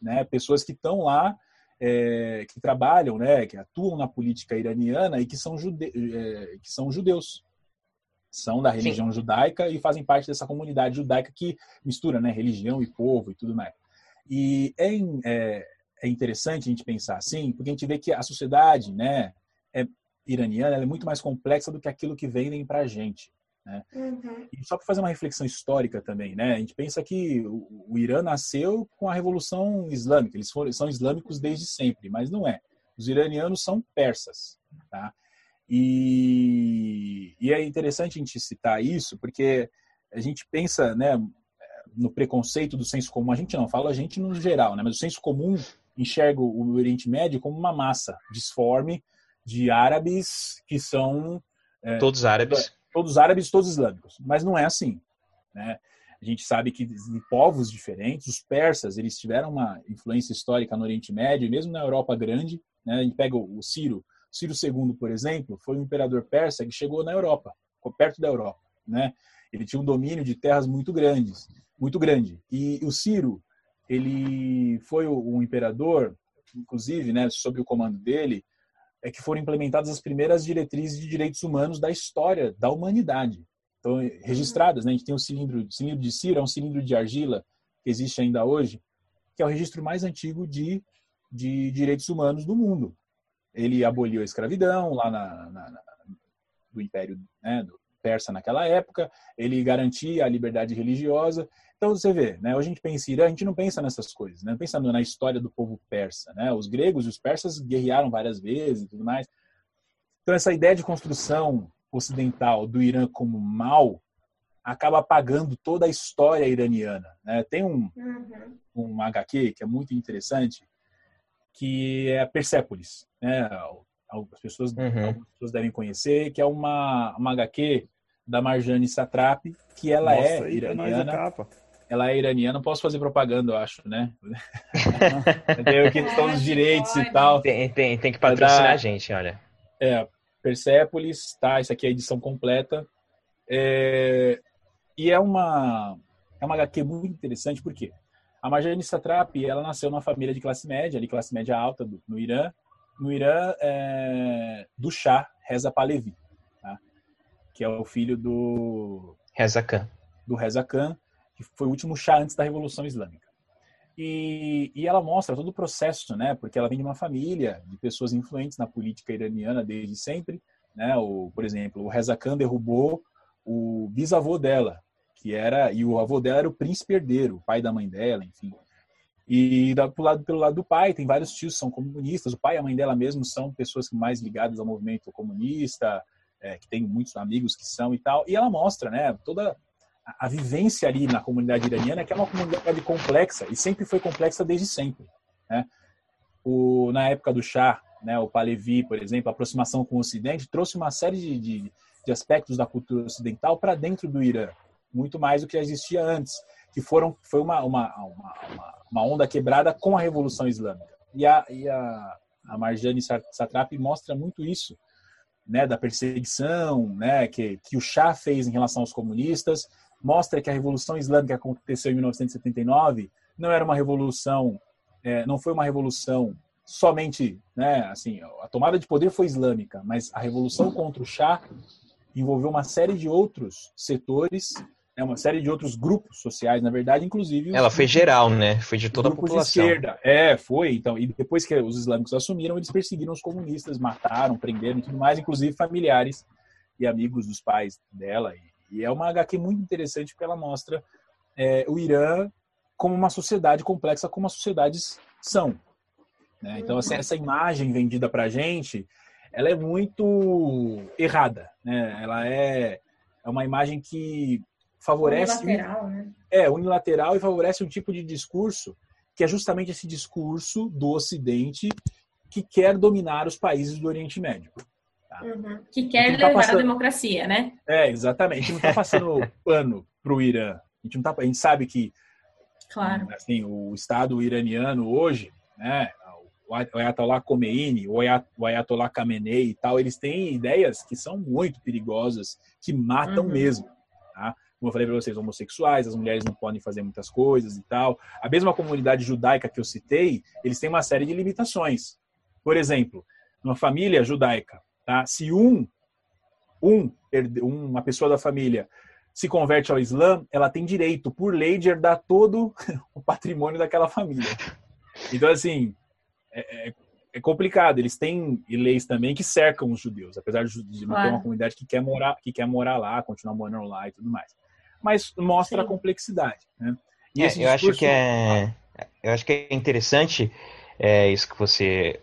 Né, pessoas que estão lá, é, que trabalham, né, que atuam na política iraniana e que são, jude, é, que são judeus. São da religião Sim. judaica e fazem parte dessa comunidade judaica que mistura né, religião e povo e tudo mais. E é, é, é interessante a gente pensar assim, porque a gente vê que a sociedade né, iraniana é muito mais complexa do que aquilo que vendem para a gente. Né? Uhum. E só para fazer uma reflexão histórica também, né? a gente pensa que o, o Irã nasceu com a Revolução Islâmica, eles foram, são islâmicos desde sempre, mas não é. Os iranianos são persas. Tá? E, e é interessante a gente citar isso, porque a gente pensa né, no preconceito do senso comum, a gente não fala a gente no geral, né, mas o senso comum enxerga o Oriente Médio como uma massa disforme de árabes que são é, todos árabes, todos árabes, todos islâmicos, mas não é assim, né? A gente sabe que em povos diferentes, os persas, eles tiveram uma influência histórica no Oriente Médio, mesmo na Europa Grande, né? A gente pega o Ciro, Ciro II, por exemplo, foi um imperador persa que chegou na Europa, perto da Europa, né? Ele tinha um domínio de terras muito grandes, muito grande. E o Ciro, ele foi o, imperador, inclusive, né, sob o comando dele, é que foram implementadas as primeiras diretrizes de direitos humanos da história da humanidade. Então, registradas, né? A gente tem o cilindro, cilindro de Ciro, é um cilindro de argila que existe ainda hoje, que é o registro mais antigo de, de direitos humanos do mundo. Ele aboliu a escravidão lá na, na, na do Império né, do Persa naquela época, ele garantia a liberdade religiosa então você vê, né, hoje a gente pensa em Irã, a gente não pensa nessas coisas, né? Pensando na história do povo persa, né? Os gregos e os persas guerrearam várias vezes e tudo mais. Então essa ideia de construção ocidental do Irã como mal acaba apagando toda a história iraniana. Né? Tem um, uhum. um HQ que é muito interessante, que é a Persépolis. Né? As pessoas, uhum. algumas pessoas devem conhecer, que é uma, uma HQ da Marjane Satrapi, que ela Nossa, é iraniana ela é iraniana, não posso fazer propaganda, eu acho, né? Tem questão dos direitos e tal. Tem, tem, tem que patrocinar da, a gente, olha. É, Persepolis, tá? Isso aqui é a edição completa. É, e é uma, é uma HQ muito interessante, por quê? A Marjane Satrapi, ela nasceu numa família de classe média, ali classe média alta do, no Irã. No Irã, é, do Shah Reza Pahlavi, tá? que é o filho do... Reza Khan. Do Reza Khan que foi o último chá antes da Revolução Islâmica. E, e, ela mostra todo o processo, né? Porque ela vem de uma família de pessoas influentes na política iraniana desde sempre, né? O, por exemplo, o Reza Khan derrubou o bisavô dela, que era e o avô dela era o príncipe herdeiro, o pai da mãe dela, enfim. E da, pelo, lado, pelo lado do pai, tem vários tios que são comunistas. O pai e a mãe dela mesmo são pessoas mais ligadas ao movimento comunista, é, que tem muitos amigos que são e tal. E ela mostra, né? Toda a vivência ali na comunidade iraniana, que é uma comunidade complexa e sempre foi complexa desde sempre. Né? O, na época do Shah, né, o Pahlavi, por exemplo, a aproximação com o Ocidente trouxe uma série de, de, de aspectos da cultura ocidental para dentro do Irã, muito mais do que existia antes, que foram foi uma, uma, uma, uma onda quebrada com a Revolução Islâmica. E a, e a, a Marjane Satrapi mostra muito isso, né, da perseguição né, que, que o Shah fez em relação aos comunistas, mostra que a Revolução Islâmica que aconteceu em 1979 não era uma revolução, é, não foi uma revolução somente, né, assim, a tomada de poder foi islâmica, mas a revolução contra o Shah envolveu uma série de outros setores né, uma série de outros grupos sociais, na verdade, inclusive. Ela foi geral, né? Foi de toda a população. De esquerda. É, foi. Então, e depois que os islâmicos assumiram, eles perseguiram os comunistas, mataram, prenderam e tudo mais, inclusive familiares e amigos dos pais dela. E, e é uma HQ muito interessante porque ela mostra é, o Irã como uma sociedade complexa, como as sociedades são. Né? Então, assim, essa imagem vendida para gente, ela é muito errada. Né? Ela é, é uma imagem que favorece. Unilateral, né? É, unilateral e favorece um tipo de discurso que é justamente esse discurso do Ocidente que quer dominar os países do Oriente Médio. Uhum. Que quer tá levar passando... a democracia, né? É, exatamente. A gente não está passando [LAUGHS] pano para o Irã. A gente, não tá... a gente sabe que claro. assim, o Estado iraniano hoje, né, o Ayatollah Khomeini, o Ayatollah Khamenei e tal, eles têm ideias que são muito perigosas, que matam uhum. mesmo. Tá? como eu falei para vocês, homossexuais, as mulheres não podem fazer muitas coisas e tal. A mesma comunidade judaica que eu citei, eles têm uma série de limitações. Por exemplo, numa família judaica, tá? se um, um, uma pessoa da família se converte ao Islã, ela tem direito, por lei, de herdar todo [LAUGHS] o patrimônio daquela família. Então, assim, é, é, é complicado. Eles têm leis também que cercam os judeus, apesar de não ter uma comunidade que quer morar, que quer morar lá, continuar morando lá e tudo mais mas mostra Sim. a complexidade. Né? E é, eu acho que é, eu acho que é interessante é, isso que você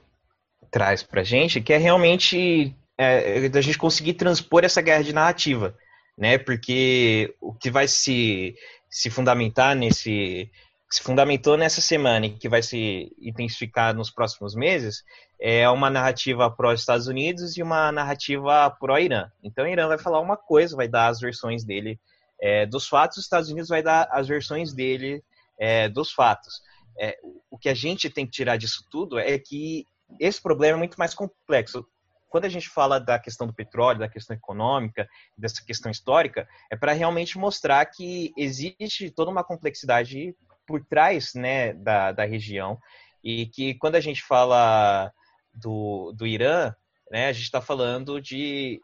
traz para gente, que é realmente é, da gente conseguir transpor essa guerra de narrativa, né? Porque o que vai se se fundamentar nesse se fundamentou nessa semana e que vai se intensificar nos próximos meses é uma narrativa pró-Estados Unidos e uma narrativa pró-Irã. Então, o Irã vai falar uma coisa, vai dar as versões dele é, dos fatos, os Estados Unidos vai dar as versões dele é, dos fatos. É, o que a gente tem que tirar disso tudo é que esse problema é muito mais complexo. Quando a gente fala da questão do petróleo, da questão econômica, dessa questão histórica, é para realmente mostrar que existe toda uma complexidade por trás né, da, da região e que quando a gente fala do, do Irã, né, a gente está falando de.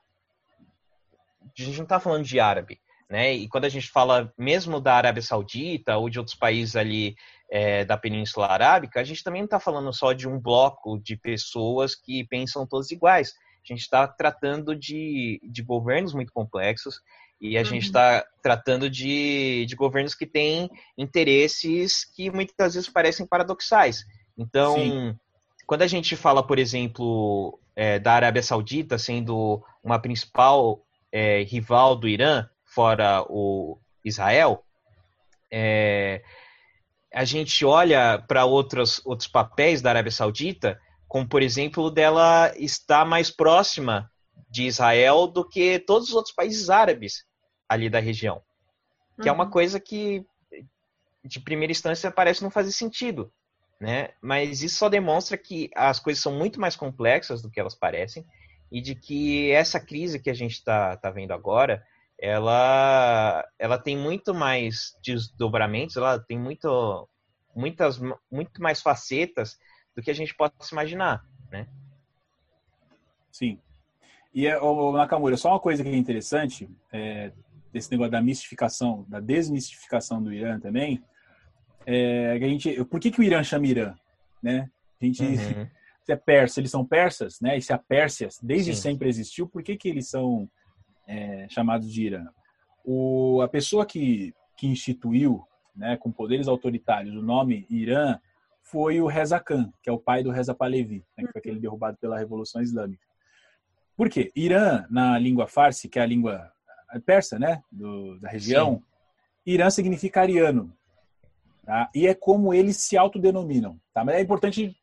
A gente não está falando de árabe, né? E quando a gente fala mesmo da Arábia Saudita ou de outros países ali é, da Península Arábica, a gente também não está falando só de um bloco de pessoas que pensam todos iguais. A gente está tratando de, de governos muito complexos e a uhum. gente está tratando de, de governos que têm interesses que muitas vezes parecem paradoxais. Então, Sim. quando a gente fala, por exemplo, é, da Arábia Saudita sendo uma principal é, rival do Irã, fora o Israel, é, a gente olha para outros, outros papéis da Arábia Saudita, como por exemplo dela estar mais próxima de Israel do que todos os outros países árabes ali da região. Que uhum. é uma uhum. coisa que, de primeira instância, parece não fazer sentido. Né? Mas isso só demonstra que as coisas são muito mais complexas do que elas parecem e de que essa crise que a gente está tá vendo agora ela, ela tem muito mais desdobramentos, ela tem muito, muitas, muito mais facetas do que a gente possa imaginar, né? Sim. E, o Nakamura, só uma coisa que é interessante, é, desse negócio da mistificação, da desmistificação do Irã também, é, a gente, por que, que o Irã chama Irã? Né? A gente, uhum. [LAUGHS] se é persa, eles são persas, né? E se a Pérsia desde Sim. sempre existiu, por que, que eles são é, chamados de Irã. O, a pessoa que, que instituiu, né, com poderes autoritários, o nome Irã foi o Reza Khan, que é o pai do Reza Pahlavi, né, que foi aquele derrubado pela Revolução Islâmica. Por quê? Irã, na língua farsi, que é a língua persa, né, do, da região, Sim. Irã significa ariano. Tá? E é como eles se autodenominam. Tá? Mas é importante,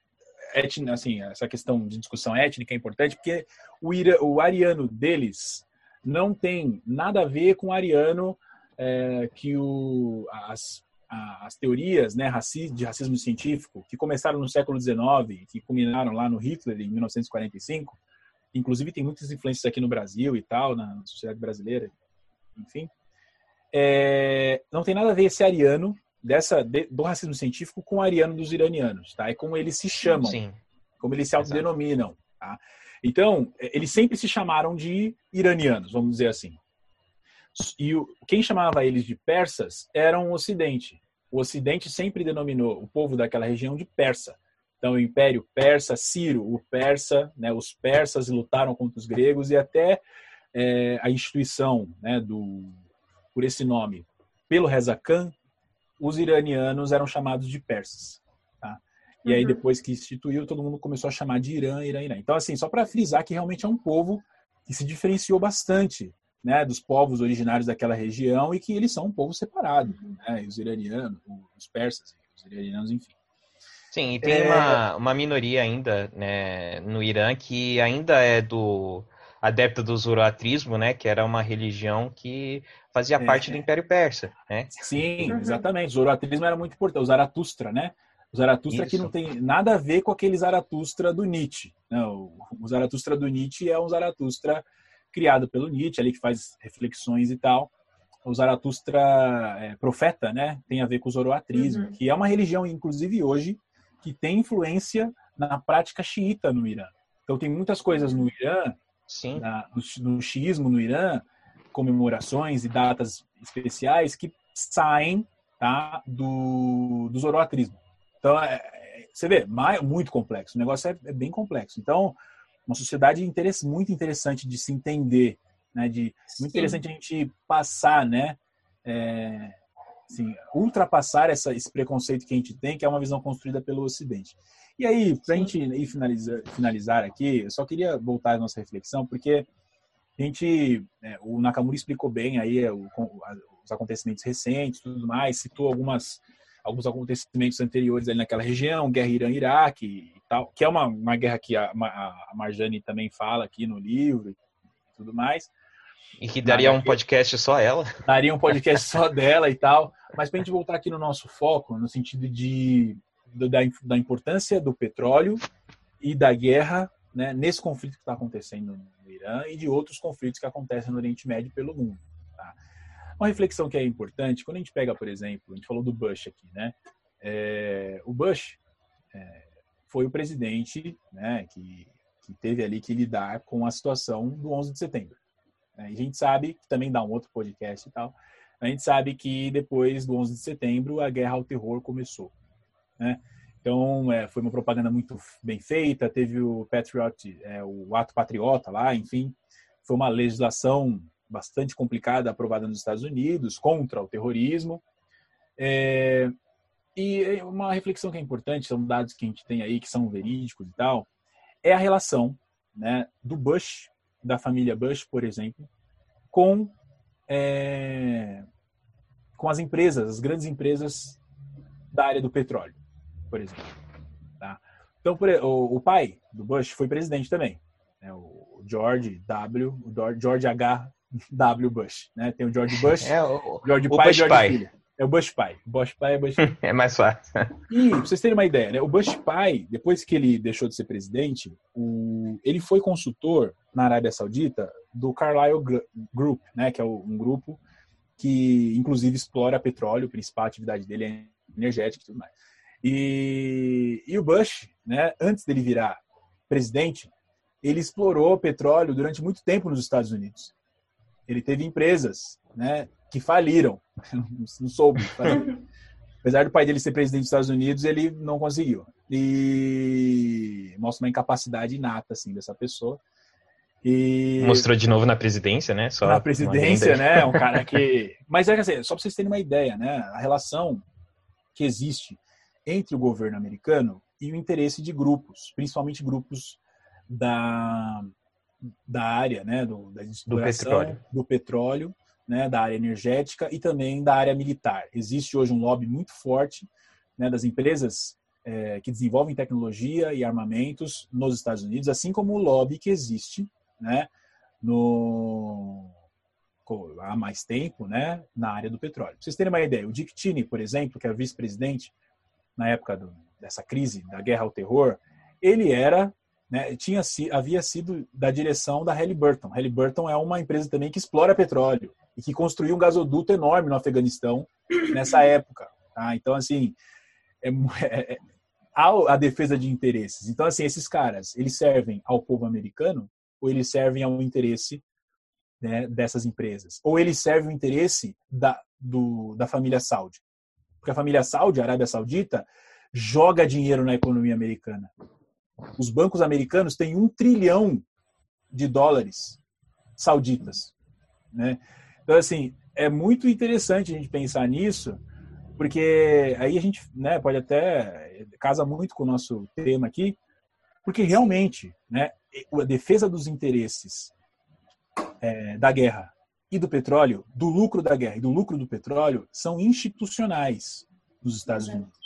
assim, essa questão de discussão étnica é importante, porque o, Ira, o ariano deles não tem nada a ver com o ariano é, que o, as, as teorias né, de racismo científico, que começaram no século XIX, que culminaram lá no Hitler em 1945, inclusive tem muitas influências aqui no Brasil e tal, na sociedade brasileira, enfim, é, não tem nada a ver esse ariano dessa de, do racismo científico com o ariano dos iranianos, tá? É como eles se chamam, Sim. como eles se autodenominam, tá? Então, eles sempre se chamaram de iranianos, vamos dizer assim. E quem chamava eles de persas eram o Ocidente. O Ocidente sempre denominou o povo daquela região de persa. Então, o Império Persa, Ciro, o persa, né, os persas lutaram contra os gregos e até é, a instituição né, do, por esse nome, pelo Reza Khan, os iranianos eram chamados de persas. E uhum. aí, depois que instituiu, todo mundo começou a chamar de Irã, Irã, Irã. Então, assim, só para frisar que realmente é um povo que se diferenciou bastante né, dos povos originários daquela região e que eles são um povo separado. Uhum. Né? Os iranianos, os persas, os iranianos, enfim. Sim, e tem é... uma, uma minoria ainda né, no Irã que ainda é do adepto do zoroatrismo, né, que era uma religião que fazia é. parte do Império Persa, né? Sim, uhum. exatamente. O zoroatrismo era muito importante. O Zaratustra, né? O Zaratustra Isso. que não tem nada a ver com aquele Zaratustra do Nietzsche. Não, né? o Zaratustra do Nietzsche é um Zaratustra criado pelo Nietzsche, ali que faz reflexões e tal. O Zaratustra é, profeta, né, tem a ver com o zoroatrismo, uhum. que é uma religião, inclusive hoje, que tem influência na prática xiita no Irã. Então tem muitas coisas no Irã, na, no, no xiismo no Irã, comemorações e datas especiais que saem tá, do, do zoroatrismo. Então, é, é você vê, muito complexo. O negócio é, é bem complexo. Então, uma sociedade muito interessante de se entender, né? De muito Sim. interessante a gente passar, né? É, assim, ultrapassar essa, esse preconceito que a gente tem, que é uma visão construída pelo Ocidente. E aí, para a gente ir finalizar, finalizar aqui, eu só queria voltar à nossa reflexão, porque a gente, é, o Nakamura explicou bem aí é, o, os acontecimentos recentes, tudo mais, citou algumas alguns acontecimentos anteriores ali naquela região, guerra Irã-Iraque e tal, que é uma, uma guerra que a, a Marjane também fala aqui no livro e tudo mais. E que daria um podcast só ela. Daria um podcast só [LAUGHS] dela e tal. Mas para a gente voltar aqui no nosso foco, no sentido de, da, da importância do petróleo e da guerra né, nesse conflito que está acontecendo no Irã e de outros conflitos que acontecem no Oriente Médio pelo mundo. Uma reflexão que é importante, quando a gente pega, por exemplo, a gente falou do Bush aqui, né? É, o Bush é, foi o presidente né, que, que teve ali que lidar com a situação do 11 de setembro. Né? E a gente sabe, que também dá um outro podcast e tal, a gente sabe que depois do 11 de setembro a guerra ao terror começou. Né? Então, é, foi uma propaganda muito bem feita, teve o Patriot, é, o ato patriota lá, enfim, foi uma legislação bastante complicada aprovada nos Estados Unidos contra o terrorismo. É, e uma reflexão que é importante, são dados que a gente tem aí que são verídicos e tal, é a relação né, do Bush da família Bush, por exemplo, com, é, com as empresas, as grandes empresas da área do petróleo, por exemplo. Tá? Então, por, o, o, pai do Bush foi presidente também, né? o George W, o George H. W. Bush. Né? Tem o George Bush, [LAUGHS] é, o, George o pai Bush George pai. filho. É o Bush pai. Bush pai é Bush. [LAUGHS] É mais fácil. E, pra vocês terem uma ideia, né? o Bush pai, depois que ele deixou de ser presidente, o... ele foi consultor na Arábia Saudita do Carlyle Group, né? que é um grupo que, inclusive, explora petróleo, a principal atividade dele é energética e tudo mais. E, e o Bush, né, antes dele virar presidente, ele explorou petróleo durante muito tempo nos Estados Unidos. Ele teve empresas né, que faliram. [LAUGHS] não soube. [LAUGHS] Apesar do pai dele ser presidente dos Estados Unidos, ele não conseguiu. E mostra uma incapacidade inata assim dessa pessoa. E... Mostrou de novo na presidência, né? Só na presidência, né? Um cara que. [LAUGHS] Mas é assim, só para vocês terem uma ideia, né? A relação que existe entre o governo americano e o interesse de grupos, principalmente grupos da, da área, né? Do, da do petróleo. do petróleo né, da área energética e também da área militar. Existe hoje um lobby muito forte né, das empresas é, que desenvolvem tecnologia e armamentos nos Estados Unidos, assim como o lobby que existe né, no, há mais tempo né, na área do petróleo. Pra vocês terem uma ideia, o Dick Cheney, por exemplo, que era vice-presidente na época do, dessa crise da guerra ao terror, ele era né, tinha havia sido da direção da Halliburton. Halliburton é uma empresa também que explora petróleo e que construiu um gasoduto enorme no Afeganistão nessa época. Tá? Então, assim, é, [LAUGHS] é, é, a defesa de interesses. Então, assim, esses caras, eles servem ao povo americano ou eles servem ao interesse né, dessas empresas, ou ele serve o interesse da, do, da família Saudi. Porque a família Saudi, a Arábia Saudita, joga dinheiro na economia americana. Os bancos americanos têm um trilhão de dólares sauditas. Né? Então, assim, é muito interessante a gente pensar nisso, porque aí a gente né, pode até casa muito com o nosso tema aqui, porque realmente né, a defesa dos interesses é, da guerra e do petróleo, do lucro da guerra e do lucro do petróleo, são institucionais nos Estados Unidos.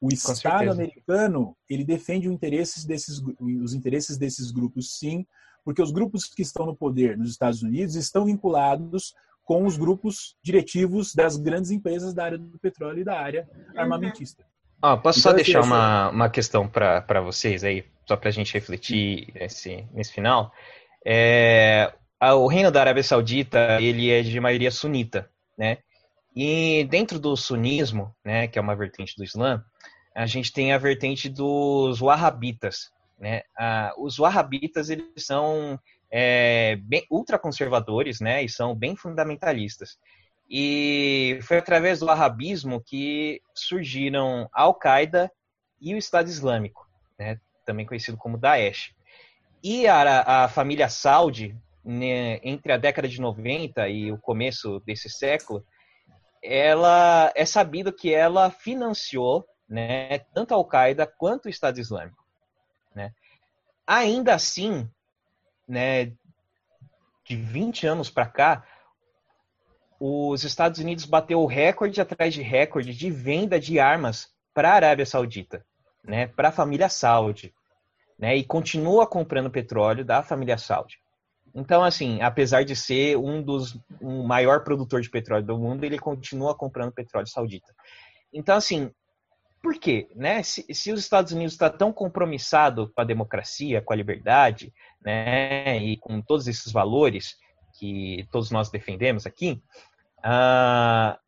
O Estado americano ele defende os interesses desses, os interesses desses grupos, sim, porque os grupos que estão no poder nos Estados Unidos estão vinculados com os grupos diretivos das grandes empresas da área do petróleo e da área uhum. armamentista. Ah, posso então, só deixar uma, uma questão para vocês aí, só para a gente refletir nesse, nesse final? É, o reino da Arábia Saudita ele é de maioria sunita, né? E dentro do sunismo, né, que é uma vertente do Islã, a gente tem a vertente dos wahhabitas, né? Ah, os wahhabitas eles são é, bem ultraconservadores, né, e são bem fundamentalistas. E foi através do wahhabismo que surgiram a Al-Qaeda e o Estado Islâmico, né, também conhecido como Daesh. E a, a família Saudi, né, entre a década de 90 e o começo desse século, ela é sabido que ela financiou né, tanto a Al-Qaeda quanto o Estado Islâmico. Né? Ainda assim, né, de 20 anos para cá, os Estados Unidos bateu recorde atrás de recorde de venda de armas para a Arábia Saudita, né, para a família Saudi, né, e continua comprando petróleo da família Saudi. Então, assim, apesar de ser um dos um maior produtor de petróleo do mundo, ele continua comprando petróleo saudita. Então, assim, por quê? Né? Se, se os Estados Unidos está tão compromissado com a democracia, com a liberdade, né, e com todos esses valores que todos nós defendemos aqui, uh,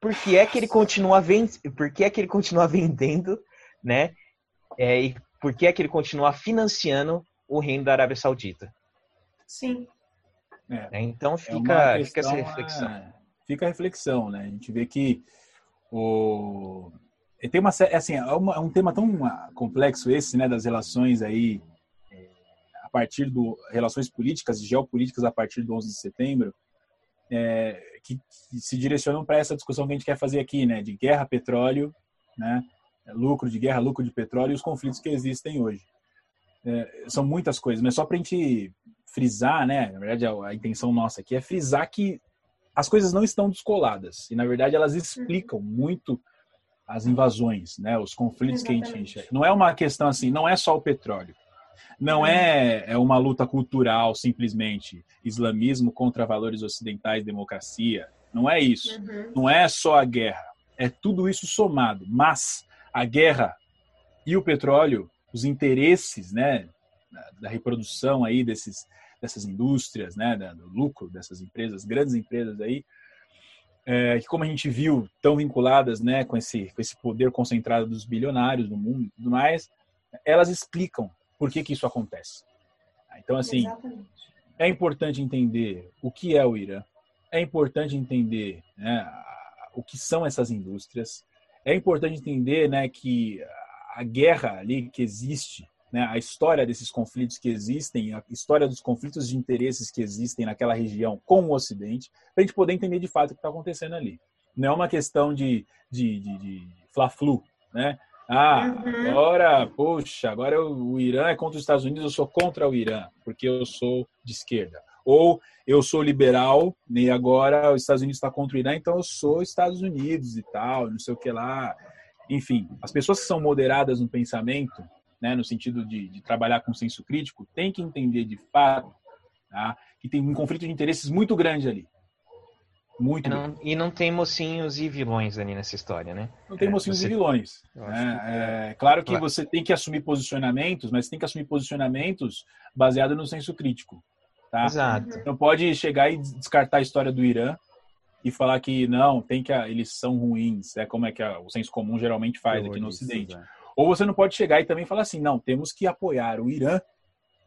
por que é que ele continua vend... por que é que ele continua [LAUGHS] vendendo, né? É, e por que é que ele continua financiando o reino da Arábia Saudita? Sim. É, é então fica, é questão, fica essa reflexão. É, fica a reflexão, né? A gente vê que o tem uma assim é, uma, é, um tema tão ah, complexo esse né das relações aí é, a partir do relações políticas e geopolíticas a partir do 11 de setembro é, que, que, se direcionam para essa discussão que a gente quer fazer aqui né de guerra petróleo né lucro de guerra lucro de petróleo e os conflitos que existem hoje. É, são muitas coisas mas só para a gente frisar né na verdade a, a intenção nossa aqui é frisar que as coisas não estão descoladas e na verdade elas explicam muito as invasões, né, os conflitos Exatamente. que a gente enxerga. Não é uma questão assim, não é só o petróleo. Não é, é uma luta cultural simplesmente, islamismo contra valores ocidentais, democracia. Não é isso. Uhum. Não é só a guerra. É tudo isso somado. Mas a guerra e o petróleo, os interesses, né, da reprodução aí desses dessas indústrias, né, do lucro dessas empresas, grandes empresas aí, é, que como a gente viu, estão vinculadas né, com, esse, com esse poder concentrado dos bilionários do mundo e tudo mais, elas explicam por que, que isso acontece. Então, assim, Exatamente. é importante entender o que é o Irã, é importante entender né, o que são essas indústrias, é importante entender né, que a guerra ali que existe né, a história desses conflitos que existem, a história dos conflitos de interesses que existem naquela região com o Ocidente, para a gente poder entender de fato o que está acontecendo ali. Não é uma questão de, de, de, de fla-flu, né? Ah, uhum. agora, poxa, agora o Irã é contra os Estados Unidos, eu sou contra o Irã, porque eu sou de esquerda. Ou eu sou liberal e agora os Estados Unidos está contra o Irã, então eu sou Estados Unidos e tal, não sei o que lá. Enfim, as pessoas que são moderadas no pensamento, né, no sentido de, de, trabalhar com senso crítico, tem que entender de fato tá, que tem um conflito de interesses muito grande ali. Muito e não, e não tem mocinhos e vilões ali nessa história, né? Não tem é, mocinhos você... e vilões. Né? É, claro que você tem que assumir posicionamentos, mas tem que assumir posicionamentos baseados no senso crítico. Tá? Exato. Não pode chegar e descartar a história do Irã e falar que não, tem que eles são ruins, é como é que o senso comum geralmente faz aqui no Ocidente. É. Ou você não pode chegar e também falar assim, não, temos que apoiar o Irã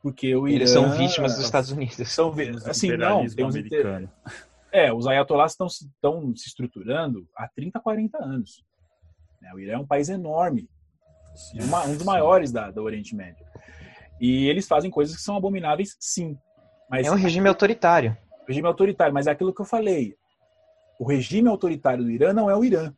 porque o Irã... Eles são vítimas dos Estados Unidos. [LAUGHS] São, assim, não, tem os americano. É, os ayatollahs estão, estão se estruturando há 30, 40 anos. Né? O Irã é um país enorme, uma, um dos maiores da, do Oriente Médio. E eles fazem coisas que são abomináveis, sim. Mas, é um regime autoritário. Regime autoritário, mas é aquilo que eu falei. O regime autoritário do Irã não é o Irã.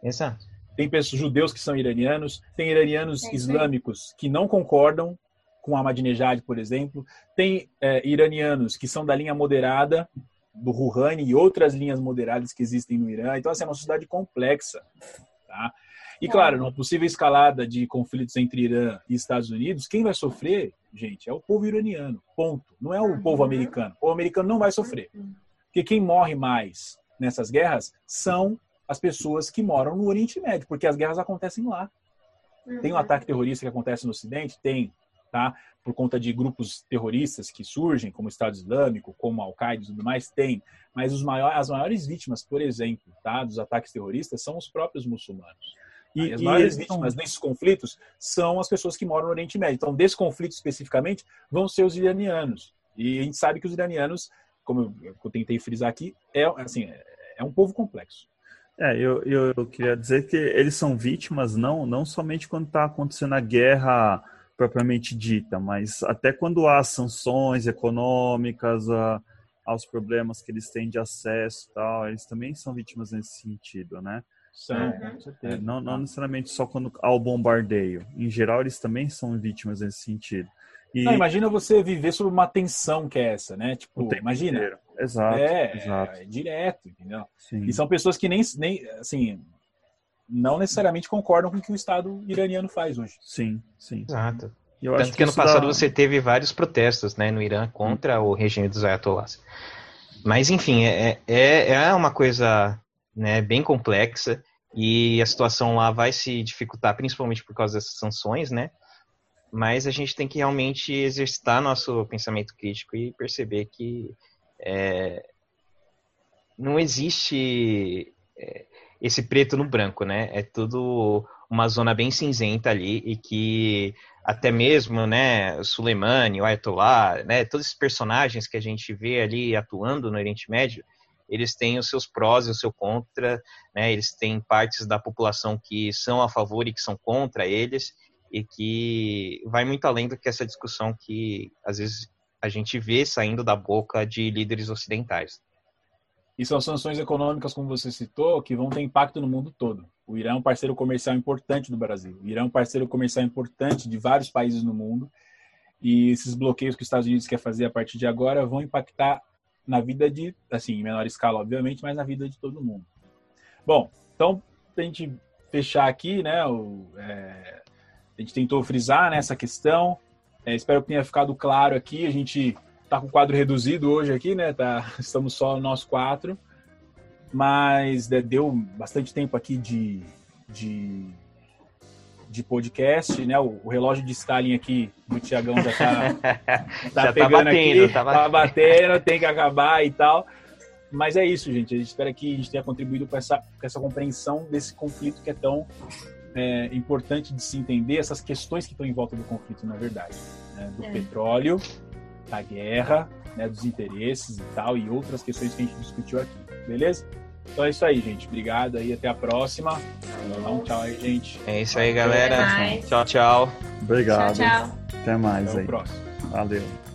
Exato. Tem pessoas judeus que são iranianos, tem iranianos islâmicos que não concordam com Ahmadinejad, por exemplo, tem é, iranianos que são da linha moderada do Rouhani e outras linhas moderadas que existem no Irã. Então, assim, é uma sociedade complexa. Tá? E, claro, numa possível escalada de conflitos entre Irã e Estados Unidos, quem vai sofrer, gente, é o povo iraniano. Ponto. Não é o povo americano. O americano não vai sofrer. Porque quem morre mais nessas guerras são as pessoas que moram no Oriente Médio, porque as guerras acontecem lá. Tem um ataque terrorista que acontece no Ocidente? Tem. Tá? Por conta de grupos terroristas que surgem, como o Estado Islâmico, como a Al-Qaeda e tudo mais, tem. Mas os maiores, as maiores vítimas, por exemplo, tá, dos ataques terroristas são os próprios muçulmanos. E, as maiores vítimas estão... desses conflitos são as pessoas que moram no Oriente Médio. Então, desse conflito especificamente, vão ser os iranianos. E a gente sabe que os iranianos, como eu tentei frisar aqui, é, assim, é um povo complexo. É, eu, eu, eu, queria dizer que eles são vítimas não, não somente quando está acontecendo a guerra propriamente dita, mas até quando há sanções econômicas, a, aos problemas que eles têm de acesso tal, eles também são vítimas nesse sentido, né? São, é, é, não, não necessariamente só quando há o bombardeio. Em geral, eles também são vítimas nesse sentido. E... Não, imagina você viver sob uma tensão que é essa, né? Tipo, imagina. Inteiro. Exato, é, exato. É direto, entendeu? Sim. E são pessoas que nem, nem, assim, não necessariamente concordam com o que o Estado iraniano faz hoje. Sim, sim. Exato. Eu Tanto que, que ano passado dá... você teve vários protestos né, no Irã contra hum. o regime dos ayatollahs. Mas, enfim, é, é, é uma coisa né, bem complexa e a situação lá vai se dificultar, principalmente por causa dessas sanções, né? Mas a gente tem que realmente exercitar nosso pensamento crítico e perceber que é, não existe é, esse preto no branco, né? É tudo uma zona bem cinzenta ali e que até mesmo, né, Suleimani, o Ayatollah, né, todos esses personagens que a gente vê ali atuando no Oriente Médio, eles têm os seus prós e o seu contra, né? Eles têm partes da população que são a favor e que são contra eles e que vai muito além do que essa discussão que às vezes a gente vê saindo da boca de líderes ocidentais. E são sanções econômicas, como você citou, que vão ter impacto no mundo todo. O Irã é um parceiro comercial importante do Brasil. O Irã é um parceiro comercial importante de vários países no mundo. E esses bloqueios que os Estados Unidos quer fazer a partir de agora vão impactar na vida de, assim, em menor escala, obviamente, mas na vida de todo mundo. Bom, então, a gente fechar aqui, né, o, é, a gente tentou frisar né, essa questão. É, espero que tenha ficado claro aqui. A gente está com o quadro reduzido hoje aqui, né? Tá, [LAUGHS] estamos só nós quatro. Mas né, deu bastante tempo aqui de, de, de podcast, né? O, o, relógio de Stalin aqui do Tiagão já está [LAUGHS] tá já tá pegando tá batendo, aqui, tá batendo. tá batendo, tem que acabar e tal. Mas é isso, gente. A gente espera que a gente tenha contribuído com essa, com essa compreensão desse conflito que é tão é, importante de se entender essas questões que estão em volta do conflito, na verdade. Né? Do é. petróleo, da guerra, né? dos interesses e tal, e outras questões que a gente discutiu aqui. Beleza? Então é isso aí, gente. Obrigado aí, até a próxima. Dá um tchau aí, gente. É isso aí, galera. Tchau, tchau. Obrigado. Tchau, tchau. Até mais até aí. Próximo. Valeu.